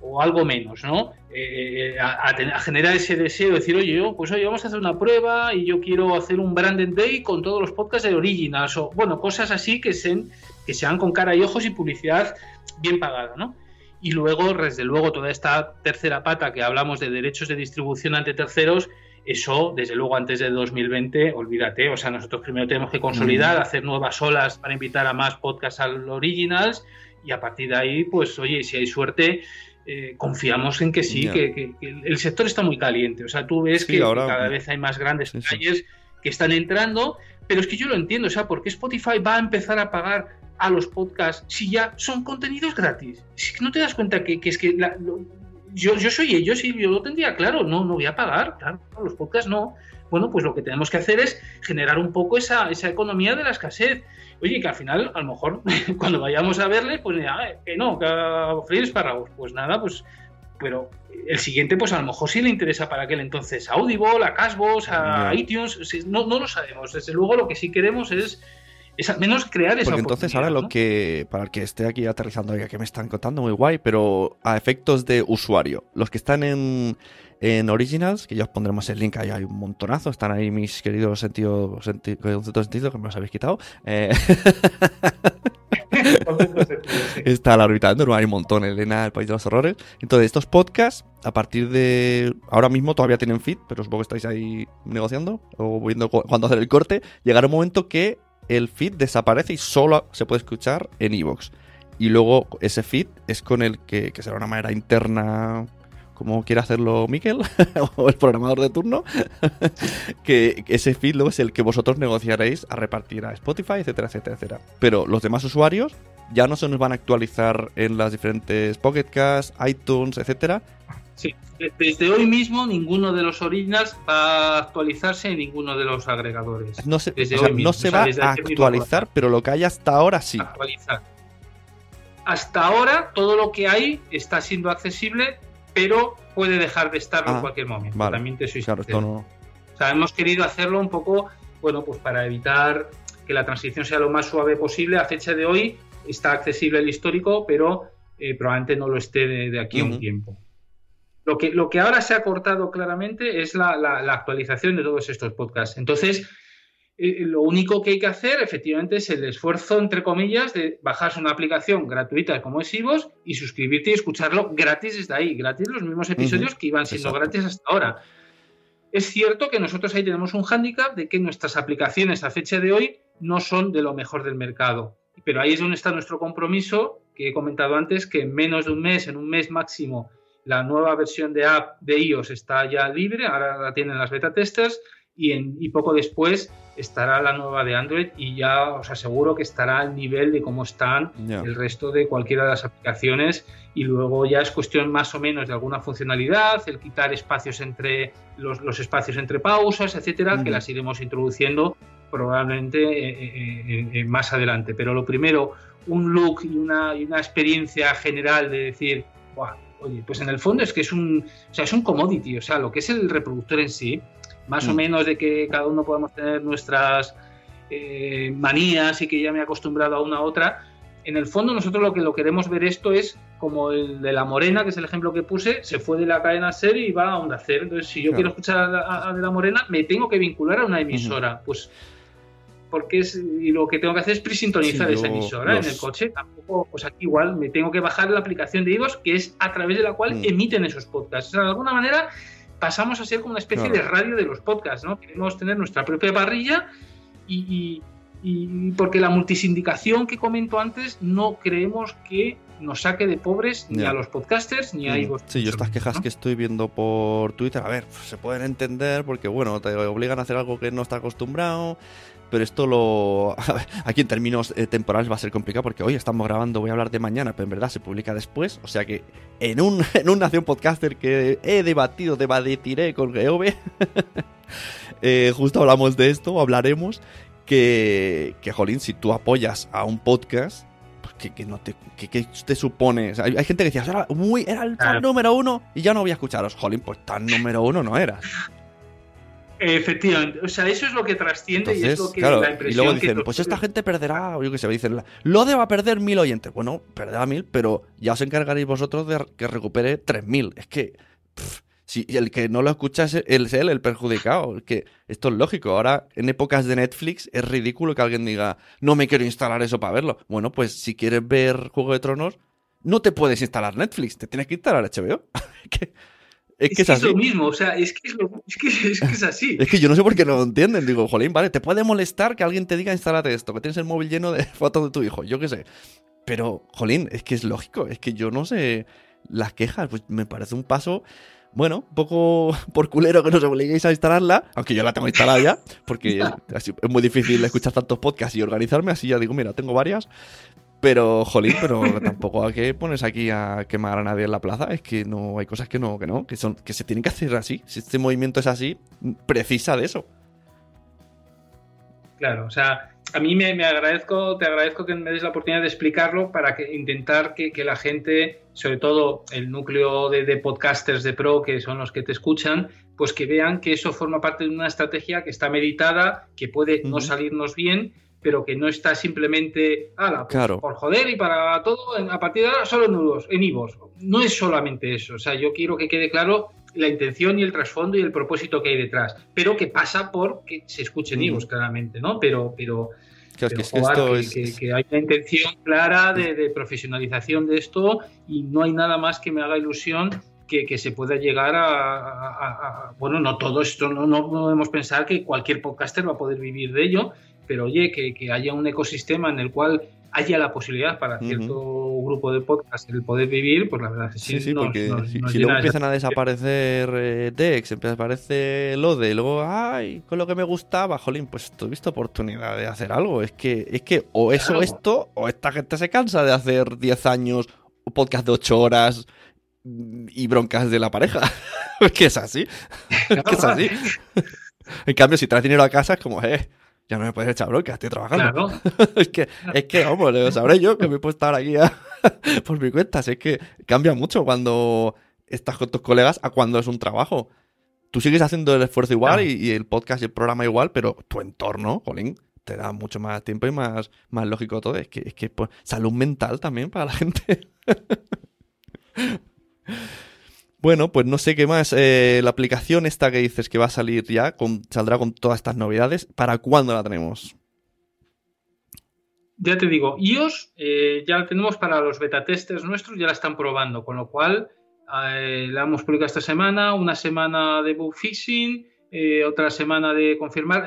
o algo menos, ¿no? Eh, a, generar ese deseo de decir, oye, yo, pues oye, vamos a hacer una prueba y yo quiero hacer un branded day con todos los podcasts de Originals o, bueno, cosas así que, sean, que sean con cara y ojos y publicidad bien pagada, ¿no? Y luego, desde luego, toda esta tercera pata que hablamos de derechos de distribución ante terceros, eso, desde luego, antes de 2020, olvídate. O sea, nosotros primero tenemos que consolidar, hacer nuevas olas para invitar a más podcasts al Originals y a partir de ahí, pues, oye, si hay suerte, eh, confiamos en que sí, que, el sector está muy caliente. O sea, tú ves que cada vez hay más grandes calles que están entrando, pero es que yo lo entiendo, o sea, ¿por qué Spotify va a empezar a pagar a los podcasts si ya son contenidos gratis? Si no te das cuenta que, es que yo, yo soy ellos y yo lo tendría claro, no, no voy a pagar, claro, los podcasts no. Bueno, pues lo que tenemos que hacer es generar un poco esa, esa economía de la escasez. Oye, que al final, a lo mejor, (laughs) cuando vayamos a verle, pues que no, que a freír espárragos. Pues nada, pues, pero el siguiente, pues a lo mejor sí le interesa para aquel entonces a Audible, a Casbos, a iTunes, no, no lo sabemos. Desde luego, lo que sí queremos es es al menos crear esa Porque entonces ahora lo que, para el que esté aquí aterrizando, ya que me están contando, muy guay, pero a efectos de usuario, los que están en, en Originals, que ya os pondremos el link, ahí hay un montonazo, están ahí mis queridos sentidos, senti conceptos sentido que me los habéis quitado. Eh... (laughs) Está la órbita de hay un montón, Elena, el País de los Horrores. Entonces, estos podcasts, a partir de. Ahora mismo todavía tienen feed, pero supongo que estáis ahí negociando o viendo cuándo hacer el corte. Llegará un momento que el feed desaparece y solo se puede escuchar en Evox. Y luego ese feed es con el que, que será una manera interna como quiera hacerlo Miquel (laughs) o el programador de turno, (laughs) que ese feed luego es el que vosotros negociaréis a repartir a Spotify, etcétera, etcétera, etcétera. Pero los demás usuarios ya no se nos van a actualizar en las diferentes Pocket iTunes, etcétera. Sí, desde hoy mismo ninguno de los originals va a actualizarse en ninguno de los agregadores. No se, no se va a actualizar, pero lo que hay hasta ahora sí. Actualizar. Hasta ahora todo lo que hay está siendo accesible pero puede dejar de estarlo en ah, cualquier momento. También te soy claro, O sea, hemos querido hacerlo un poco, bueno, pues para evitar que la transición sea lo más suave posible. A fecha de hoy está accesible el histórico, pero eh, probablemente no lo esté de, aquí a un tiempo. Lo que, lo que ahora se ha cortado claramente es la, la actualización de todos estos podcasts. Entonces, eh, lo único que hay que hacer efectivamente es el esfuerzo, entre comillas, de bajarse una aplicación gratuita como es Ivos y suscribirte y escucharlo gratis desde ahí, gratis los mismos episodios que iban siendo gratis hasta ahora. Es cierto que nosotros ahí tenemos un hándicap de que nuestras aplicaciones a fecha de hoy no son de lo mejor del mercado. Pero ahí es donde está nuestro compromiso, que he comentado antes, que en menos de un mes, en un mes máximo, la nueva versión de app de iOS está ya libre, ahora la tienen las beta testers y, poco después estará la nueva de Android y ya os aseguro que estará al nivel de cómo están el resto de cualquiera de las aplicaciones y luego ya es cuestión más o menos de alguna funcionalidad, el quitar espacios entre los, espacios entre pausas, etcétera, que las iremos introduciendo probablemente eh, eh, eh, más adelante. Pero lo primero, un look y una, y una experiencia general de decir, oye, pues en el fondo es que es un, o sea, es un commodity, o sea, lo que es el reproductor en sí más o mm. menos de que cada uno podemos tener nuestras eh, manías y que ya me he acostumbrado a una a otra. En el fondo nosotros lo que lo queremos ver esto es como el de la Morena, que es el ejemplo que puse, se fue de la cadena SER y va a Onda Cero. Entonces, si yo quiero escuchar a, de la Morena, me tengo que vincular a una emisora. Pues porque es, y lo que tengo que hacer es presintonizar esa emisora en el coche. Tampoco, pues aquí igual me tengo que bajar la aplicación de Ivos, que es a través de la cual mm. emiten esos podcasts. O sea, de alguna manera pasamos a ser como una especie de radio de los podcasts, ¿no? Queremos tener nuestra propia parrilla y, porque la multisindicación que comento antes no creemos que nos saque de pobres ni a los podcasters ni a mm. Sí, yo estas quejas que estoy viendo por Twitter, a ver, se pueden entender porque, bueno, te obligan a hacer algo que no está acostumbrado, pero esto lo. (laughs) Aquí en términos eh, temporales va a ser complicado porque hoy estamos grabando, voy a hablar de mañana, pero en verdad se publica después. O sea que en un, (laughs) en un Nación Podcaster que he debatido, debatiré con Geove, (laughs) eh, justo hablamos de esto, hablaremos. Que, que, jolín, si tú apoyas a un podcast, pues que, no te, que, te supone. hay, gente que decía, era, muy, era el número uno y ya no voy a escucharos. Jolín, pues tan número uno no eras. Efectivamente, o sea, eso es lo que trasciende y es lo que claro, la impresión Y luego dicen, que pues esta gente perderá, o yo qué sé, dicen, lo va a perder mil oyentes. Bueno, perderá mil, pero ya os encargaréis vosotros de que recupere tres mil. Es que, si el que no lo escucha es, él el perjudicado. Es que esto es lógico. Ahora, en épocas de Netflix, es ridículo que alguien diga, no me quiero instalar eso para verlo. Bueno, pues si quieres ver Juego de Tronos, no te puedes instalar Netflix, te tienes que instalar HBO. (laughs) que, es, que, es, lo mismo, o sea, es que es, así. es que yo no sé por qué no lo entienden. Digo, jolín, vale, te puede molestar que alguien te diga instálate esto, que tienes el móvil lleno de (laughs) fotos de tu hijo, yo qué sé. Pero, jolín, es que es lógico, es que yo no sé las quejas, pues me parece un paso, bueno, un poco (laughs) por culero que nos obliguéis a instalarla, aunque yo la tengo instalada ya, porque (laughs) es muy difícil escuchar tantos podcasts y organizarme, así ya digo, mira, tengo varias, pero, jolín, pero tampoco hay que ponerse aquí a quemar a nadie en la plaza. Es que no hay cosas que no, que no, que son, que se tienen que hacer así. Si este movimiento es así, precisa de eso. Claro, o sea, a mí me, agradezco, te agradezco que me des la oportunidad de explicarlo para que intentar que, la gente, sobre todo el núcleo de, podcasters de pro, que son los que te escuchan, pues que vean que eso forma parte de una estrategia que está meditada, que puede no salirnos bien, pero que no está simplemente ala, pues, por joder y para todo, a partir de ahora solo en nudos, en IVOS. No es solamente eso, o sea, yo quiero que quede claro la intención y el trasfondo y el propósito que hay detrás, pero que pasa por que se escuchen IVOS, claramente, ¿no? Pero, pero, que, hay una intención clara de, profesionalización de esto y no hay nada más que me haga ilusión que, se pueda llegar a, bueno, no todo esto, no, no podemos pensar que cualquier podcaster va a poder vivir de ello, pero oye, que, haya un ecosistema en el cual haya la posibilidad para cierto grupo de podcast el poder vivir, pues la verdad es que sí. Sí, porque si, luego empiezan a desaparecer eh, Dex, empieza a aparecer Lode, y luego, ay, con lo que me gustaba, jolín, pues tuviste oportunidad de hacer algo. Es que, es que o eso esto, o esta gente se cansa de hacer 10 años podcast de 8 horas y broncas de la pareja. (laughs) es que es así. (laughs) es que es así. en cambio, si traes dinero a casa, es como, eh ya no me puedes echar bronca, estoy trabajando. (laughs) es que, es que, vamos, lo sabré yo que me puedo estar aquí (laughs) por mi cuenta. es que cambia mucho cuando estás con tus colegas a cuando es un trabajo. Tú sigues haciendo el esfuerzo igual y, el podcast y el programa igual, pero tu entorno, Jolín, te da mucho más tiempo y más, más lógico todo. Es que, es que pues, salud mental también para la gente. (laughs) Bueno, pues no sé qué más. Eh, la aplicación esta que dices que va a salir ya, saldrá con todas estas novedades. ¿Para cuándo la tenemos? Ya te digo, iOS eh, ya la tenemos para los beta testers nuestros, ya la están probando, con lo cual eh, la hemos publicado esta semana, una semana de bug fixing, otra semana de confirmar,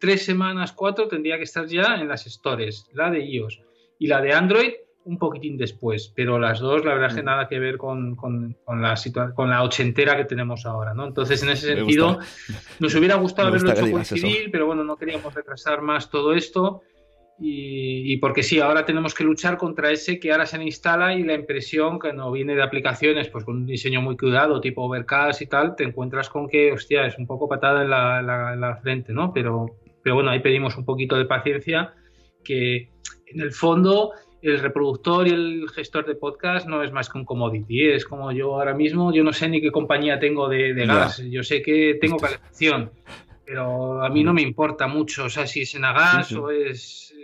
tres semanas, cuatro, tendría que estar ya en las stores, la de iOS. Y la de Android un poquitín después, pero las dos, la verdad es que mm. nada que ver con, con, la con la ochentera que tenemos ahora, ¿no? Entonces, en ese sentido, nos hubiera gustado haberlo hecho coincidir, pero bueno, no queríamos retrasar más todo esto. Y, porque sí, ahora tenemos que luchar contra ese que ahora se instala y la impresión que no viene de aplicaciones, pues con un diseño muy cuidado, tipo Overcast y tal, te encuentras con que, hostia, es un poco patada en la, la frente, ¿no? Pero, pero bueno, ahí pedimos un poquito de paciencia, que en el fondo el reproductor y el gestor de podcast no es más que un commodity. Es como yo ahora mismo, yo no sé ni qué compañía tengo de, gas. Yo sé que tengo calefacción, pero a mí no me importa mucho. O sea, si es en gas o es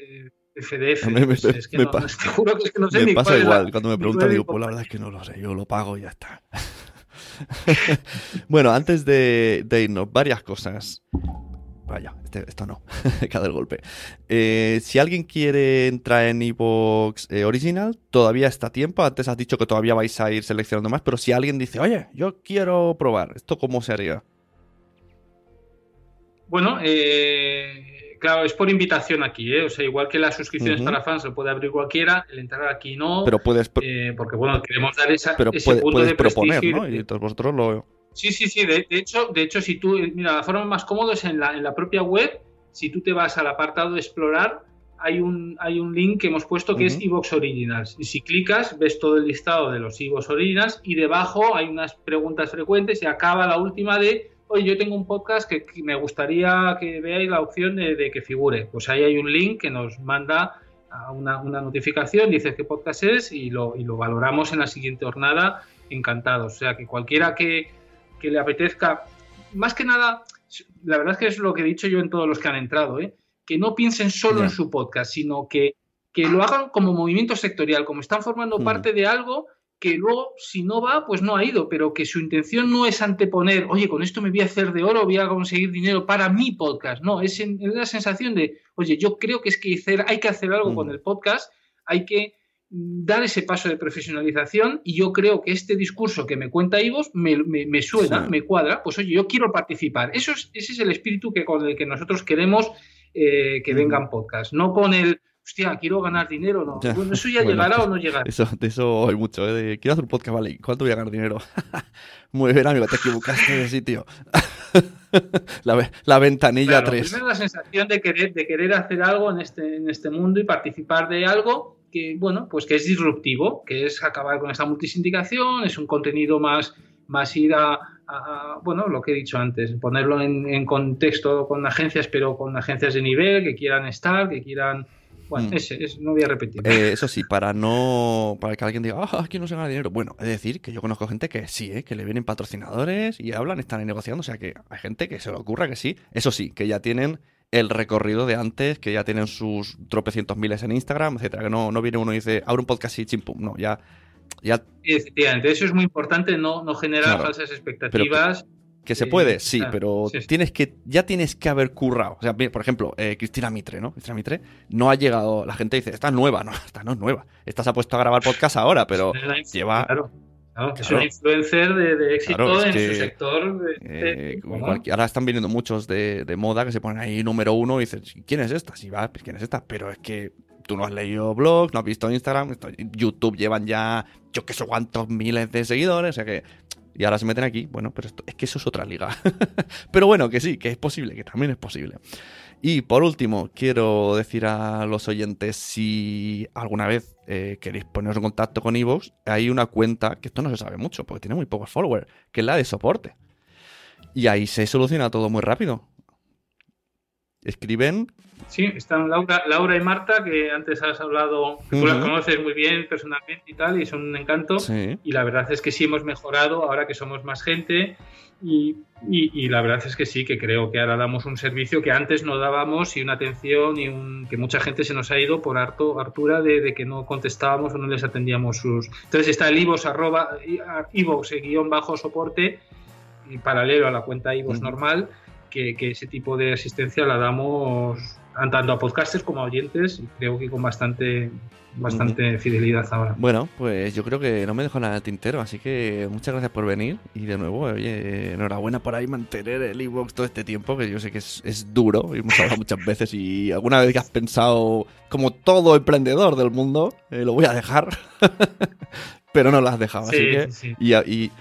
FDF. Me, pues es que (laughs) no, te juro que, es que no sé me pasa igual. Cuando me preguntan, digo, pues la verdad es que no lo sé. Yo lo pago y ya está. (laughs) bueno, antes de, de irnos, varias cosas. Vaya, este, esto no, (laughs) cada el golpe. Eh, si alguien quiere entrar en Evox eh, Original, todavía está a tiempo. Antes has dicho que todavía vais a ir seleccionando más, pero si alguien dice, oye, yo quiero probar, ¿esto cómo se haría? Bueno, eh, claro, es por invitación aquí, ¿eh? O sea, igual que las suscripciones para fans lo puede abrir cualquiera, el entrar aquí no. Pero puedes. porque, bueno, queremos dar esa, pero ese punto de proponer, ¿no? Y entonces vosotros lo Sí, sí, sí. De, hecho, de hecho, si tú, mira, la forma más cómoda es en la, en la propia web. Si tú te vas al apartado de explorar, hay un, hay un link que hemos puesto que es Evox Originals. Y si clicas, ves todo el listado de los Evox Originals y debajo hay unas preguntas frecuentes y acaba la última de, oye, yo tengo un podcast que, me gustaría que veáis la opción de, que figure. Pues ahí hay un link que nos manda una, una notificación, dice qué podcast es y lo, y lo valoramos en la siguiente jornada. Encantados. O sea que cualquiera que, que le apetezca, más que nada, la verdad es que es lo que he dicho yo en todos los que han entrado, ¿eh? que no piensen solo en su podcast, sino que, que lo hagan como movimiento sectorial, como están formando parte de algo que luego, si no va, pues no ha ido, pero que su intención no es anteponer, oye, con esto me voy a hacer de oro, voy a conseguir dinero para mi podcast. No, es, la sensación de, oye, yo creo que es que hay que hacer algo con el podcast, hay que dar ese paso de profesionalización y yo creo que este discurso que me cuenta Ivos me, me, suena, me cuadra, pues oye, yo quiero participar. Eso es, ese es el espíritu que con el que nosotros queremos eh, que vengan podcasts, no con el hostia, quiero ganar dinero, no. Bueno, eso ya llegará o no llegará. Eso, de eso hay mucho, ¿eh? quiero hacer un podcast, vale, ¿cuánto voy a ganar dinero? (laughs) Muy bien, amigo, te equivocaste de sitio. (laughs) la, la, ventanilla 3. Primero la sensación de querer, de querer hacer algo en este, en este mundo y participar de algo que, bueno, pues que es disruptivo, que es acabar con esta multisindicación, es un contenido más, más ir a, bueno, lo que he dicho antes, ponerlo en, en contexto con agencias, pero con agencias de nivel que quieran estar, que quieran bueno, mm. ese, no voy a repetir. Eh, eso sí, para no. Para que alguien diga, ah, aquí no se gana dinero. Bueno, es decir, que yo conozco gente que sí, ¿eh? que le vienen patrocinadores y hablan, están negociando. O sea, que hay gente que se le ocurra que sí. Eso sí, que ya tienen el recorrido de antes, que ya tienen sus tropecientos miles en Instagram, etcétera. Que no, no viene uno y dice, abre un podcast y chimpum. No, ya. ya... Efectivamente, eso es muy importante, no, no generar falsas expectativas. Que se puede, sí, pero tienes que, ya tienes que haber currado. O sea, por ejemplo, eh, Cristina Mitre, ¿no? Cristina Mitre no ha llegado, la gente dice, esta es nueva, no, esta no es nueva. Esta se ha puesto a grabar podcast ahora, pero lleva... Claro. Es una influencer de, éxito en su sector. Eh, ahora están viniendo muchos de, moda que se ponen ahí número uno y dices, ¿quién es esta? Sí, va, pues ¿quién es esta? Pero es que tú no has leído blogs, no has visto Instagram, YouTube llevan ya yo qué sé cuántos miles de seguidores, o sea que y ahora se meten aquí. Bueno, pero es que eso es otra liga. (laughs) pero bueno, que sí, que es posible, que también es posible. Y por último, quiero decir a los oyentes, si alguna vez eh, queréis poneros en contacto con Evox, hay una cuenta, que esto no se sabe mucho, porque tiene muy pocos followers, que es la de soporte. Y ahí se soluciona todo muy rápido. Escriben Sí, están Laura, Laura y Marta, que antes has hablado, tú las conoces muy bien personalmente y tal, y son un encanto. Y la verdad es que sí hemos mejorado ahora que somos más gente. Y, y, la verdad es que sí, que creo que ahora damos un servicio que antes no dábamos y una atención y un, que mucha gente se nos ha ido por harto, hartura de, que no contestábamos o no les atendíamos sus... Entonces está el iVoox, arroba, iVoox, guion bajo soporte, y paralelo a la cuenta iVoox normal, que, que ese tipo de asistencia la damos tanto a podcasters como a oyentes, creo que con bastante bastante fidelidad ahora. Bueno, pues yo creo que no me dejo nada tintero, así que muchas gracias por venir y de nuevo, oye, enhorabuena por ahí mantener el e todo este tiempo, que yo sé que es, duro, y hemos hablado muchas veces y alguna vez que has pensado, como todo emprendedor del mundo, eh, lo voy a dejar, (laughs) pero no lo has dejado, así que... Y, y,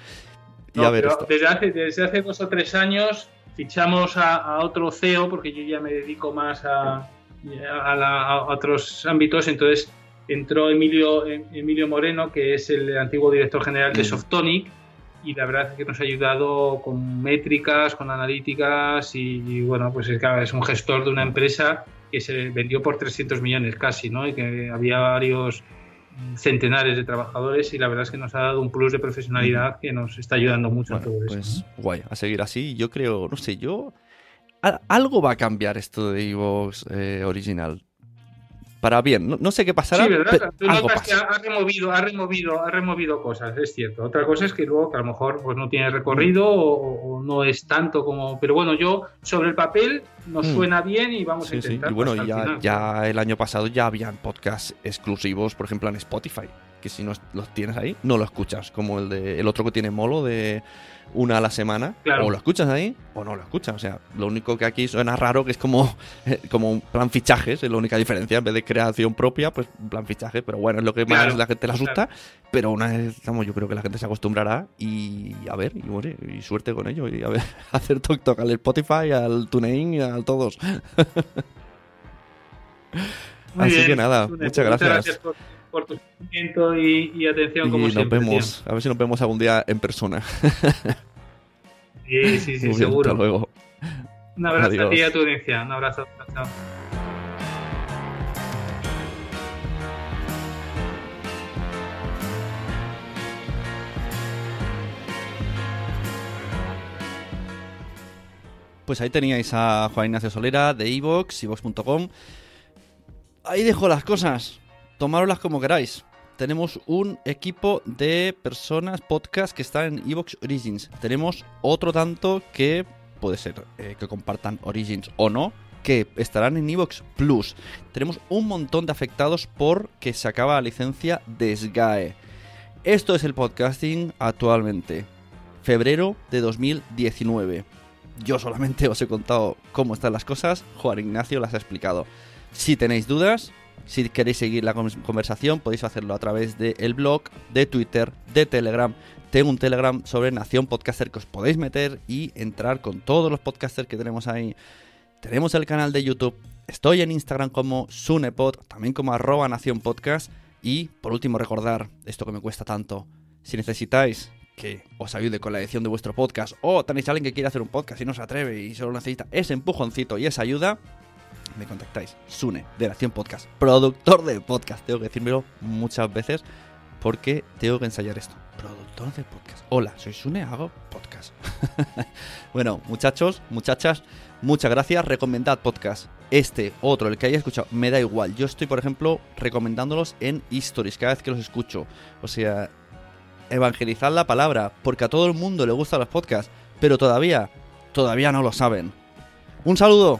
a ver esto. Desde, hace, desde hace dos o tres años fichamos a, otro CEO, porque yo ya me dedico más a, otros ámbitos, entonces entró Emilio, Emilio Moreno, que es el antiguo director general de mm. Softonic, y la verdad es que nos ha ayudado con métricas, con analíticas, y, bueno, pues es, es un gestor de una empresa que se vendió por 300 millones casi, ¿no? Y que había varios centenares de trabajadores y la verdad es que nos ha dado un plus de profesionalidad que nos está ayudando mucho a todo pues, eso. Guay, a seguir así. Yo creo, no sé, yo. Algo va a cambiar esto de Evox eh, original para bien. No, sé qué pasará. Sí, ¿verdad? ha removido, ha removido, ha removido cosas, es cierto. Otra cosa es que luego que a lo mejor pues no tiene recorrido o, no es tanto como. Pero bueno, yo sobre el papel nos mm. suena bien y vamos a intentar. Sí. Y bueno, ya, ya el año pasado ya habían podcasts exclusivos, por ejemplo, en Spotify. Que si no los tienes ahí, no lo escuchas. Como el de el otro que tiene Molo de una a la semana, o lo escuchas ahí o no lo escuchas. O sea, lo único que aquí suena raro que es como, (laughs) como un plan fichajes, es la única diferencia. En vez de creación propia, pues un plan fichaje. Pero bueno, es lo que más la gente le asusta. Pero una vez, estamos, yo creo que la gente se acostumbrará y a ver, y, y suerte con ello. Y a ver, (laughs) hacer talk al Spotify, al TuneIn y a todos. (laughs) Así que nada, muchas gracias. Por, tu sentimiento y, atención como nos vemos, a ver si nos vemos algún día en persona. Sí, sí, sí, (laughs) seguro. Hasta luego. Un abrazo a ti y a tu audiencia. Un abrazo. Chao. Pues ahí teníais a Juan Ignacio Solera de Evox, evox.com. Ahí dejo las cosas. Tomároslas como queráis. Tenemos un equipo de personas, podcast que está en Evox Origins. Tenemos otro tanto que puede ser eh, que compartan Origins o no, que estarán en Evox Plus. Tenemos un montón de afectados porque se acaba la licencia de SGAE. Esto es el podcasting actualmente. Febrero de 2019. Yo solamente os he contado cómo están las cosas. Juan Ignacio las ha explicado. Si tenéis dudas, si queréis seguir la conversación, podéis hacerlo a través del blog, de Twitter, de Telegram. Tengo un Telegram sobre Nación Podcaster que os podéis meter y entrar con todos los podcasters que tenemos ahí tenemos el canal de YouTube. Estoy en Instagram como Sunepod, también como arroba Nación Podcast. Y por último, recordar esto que me cuesta tanto. Si necesitáis que os ayude con la edición de vuestro podcast o tenéis a alguien que quiere hacer un podcast y no se atreve y solo necesita ese empujoncito y esa ayuda, me contactáis. Sune, de Nación Podcast, productor de podcast. Tengo que decírmelo muchas veces porque tengo que ensayar esto. Productor de podcast. Hola, soy Sune, hago podcast. (laughs) bueno, muchachos, muchachas. Muchas gracias, recomendad podcast. Este, otro, el que haya escuchado, me da igual. Yo estoy, por ejemplo, recomendándolos en Stories cada vez que los escucho. O sea, evangelizad la palabra, porque a todo el mundo le gustan los podcasts, pero todavía, todavía no lo saben. Un saludo.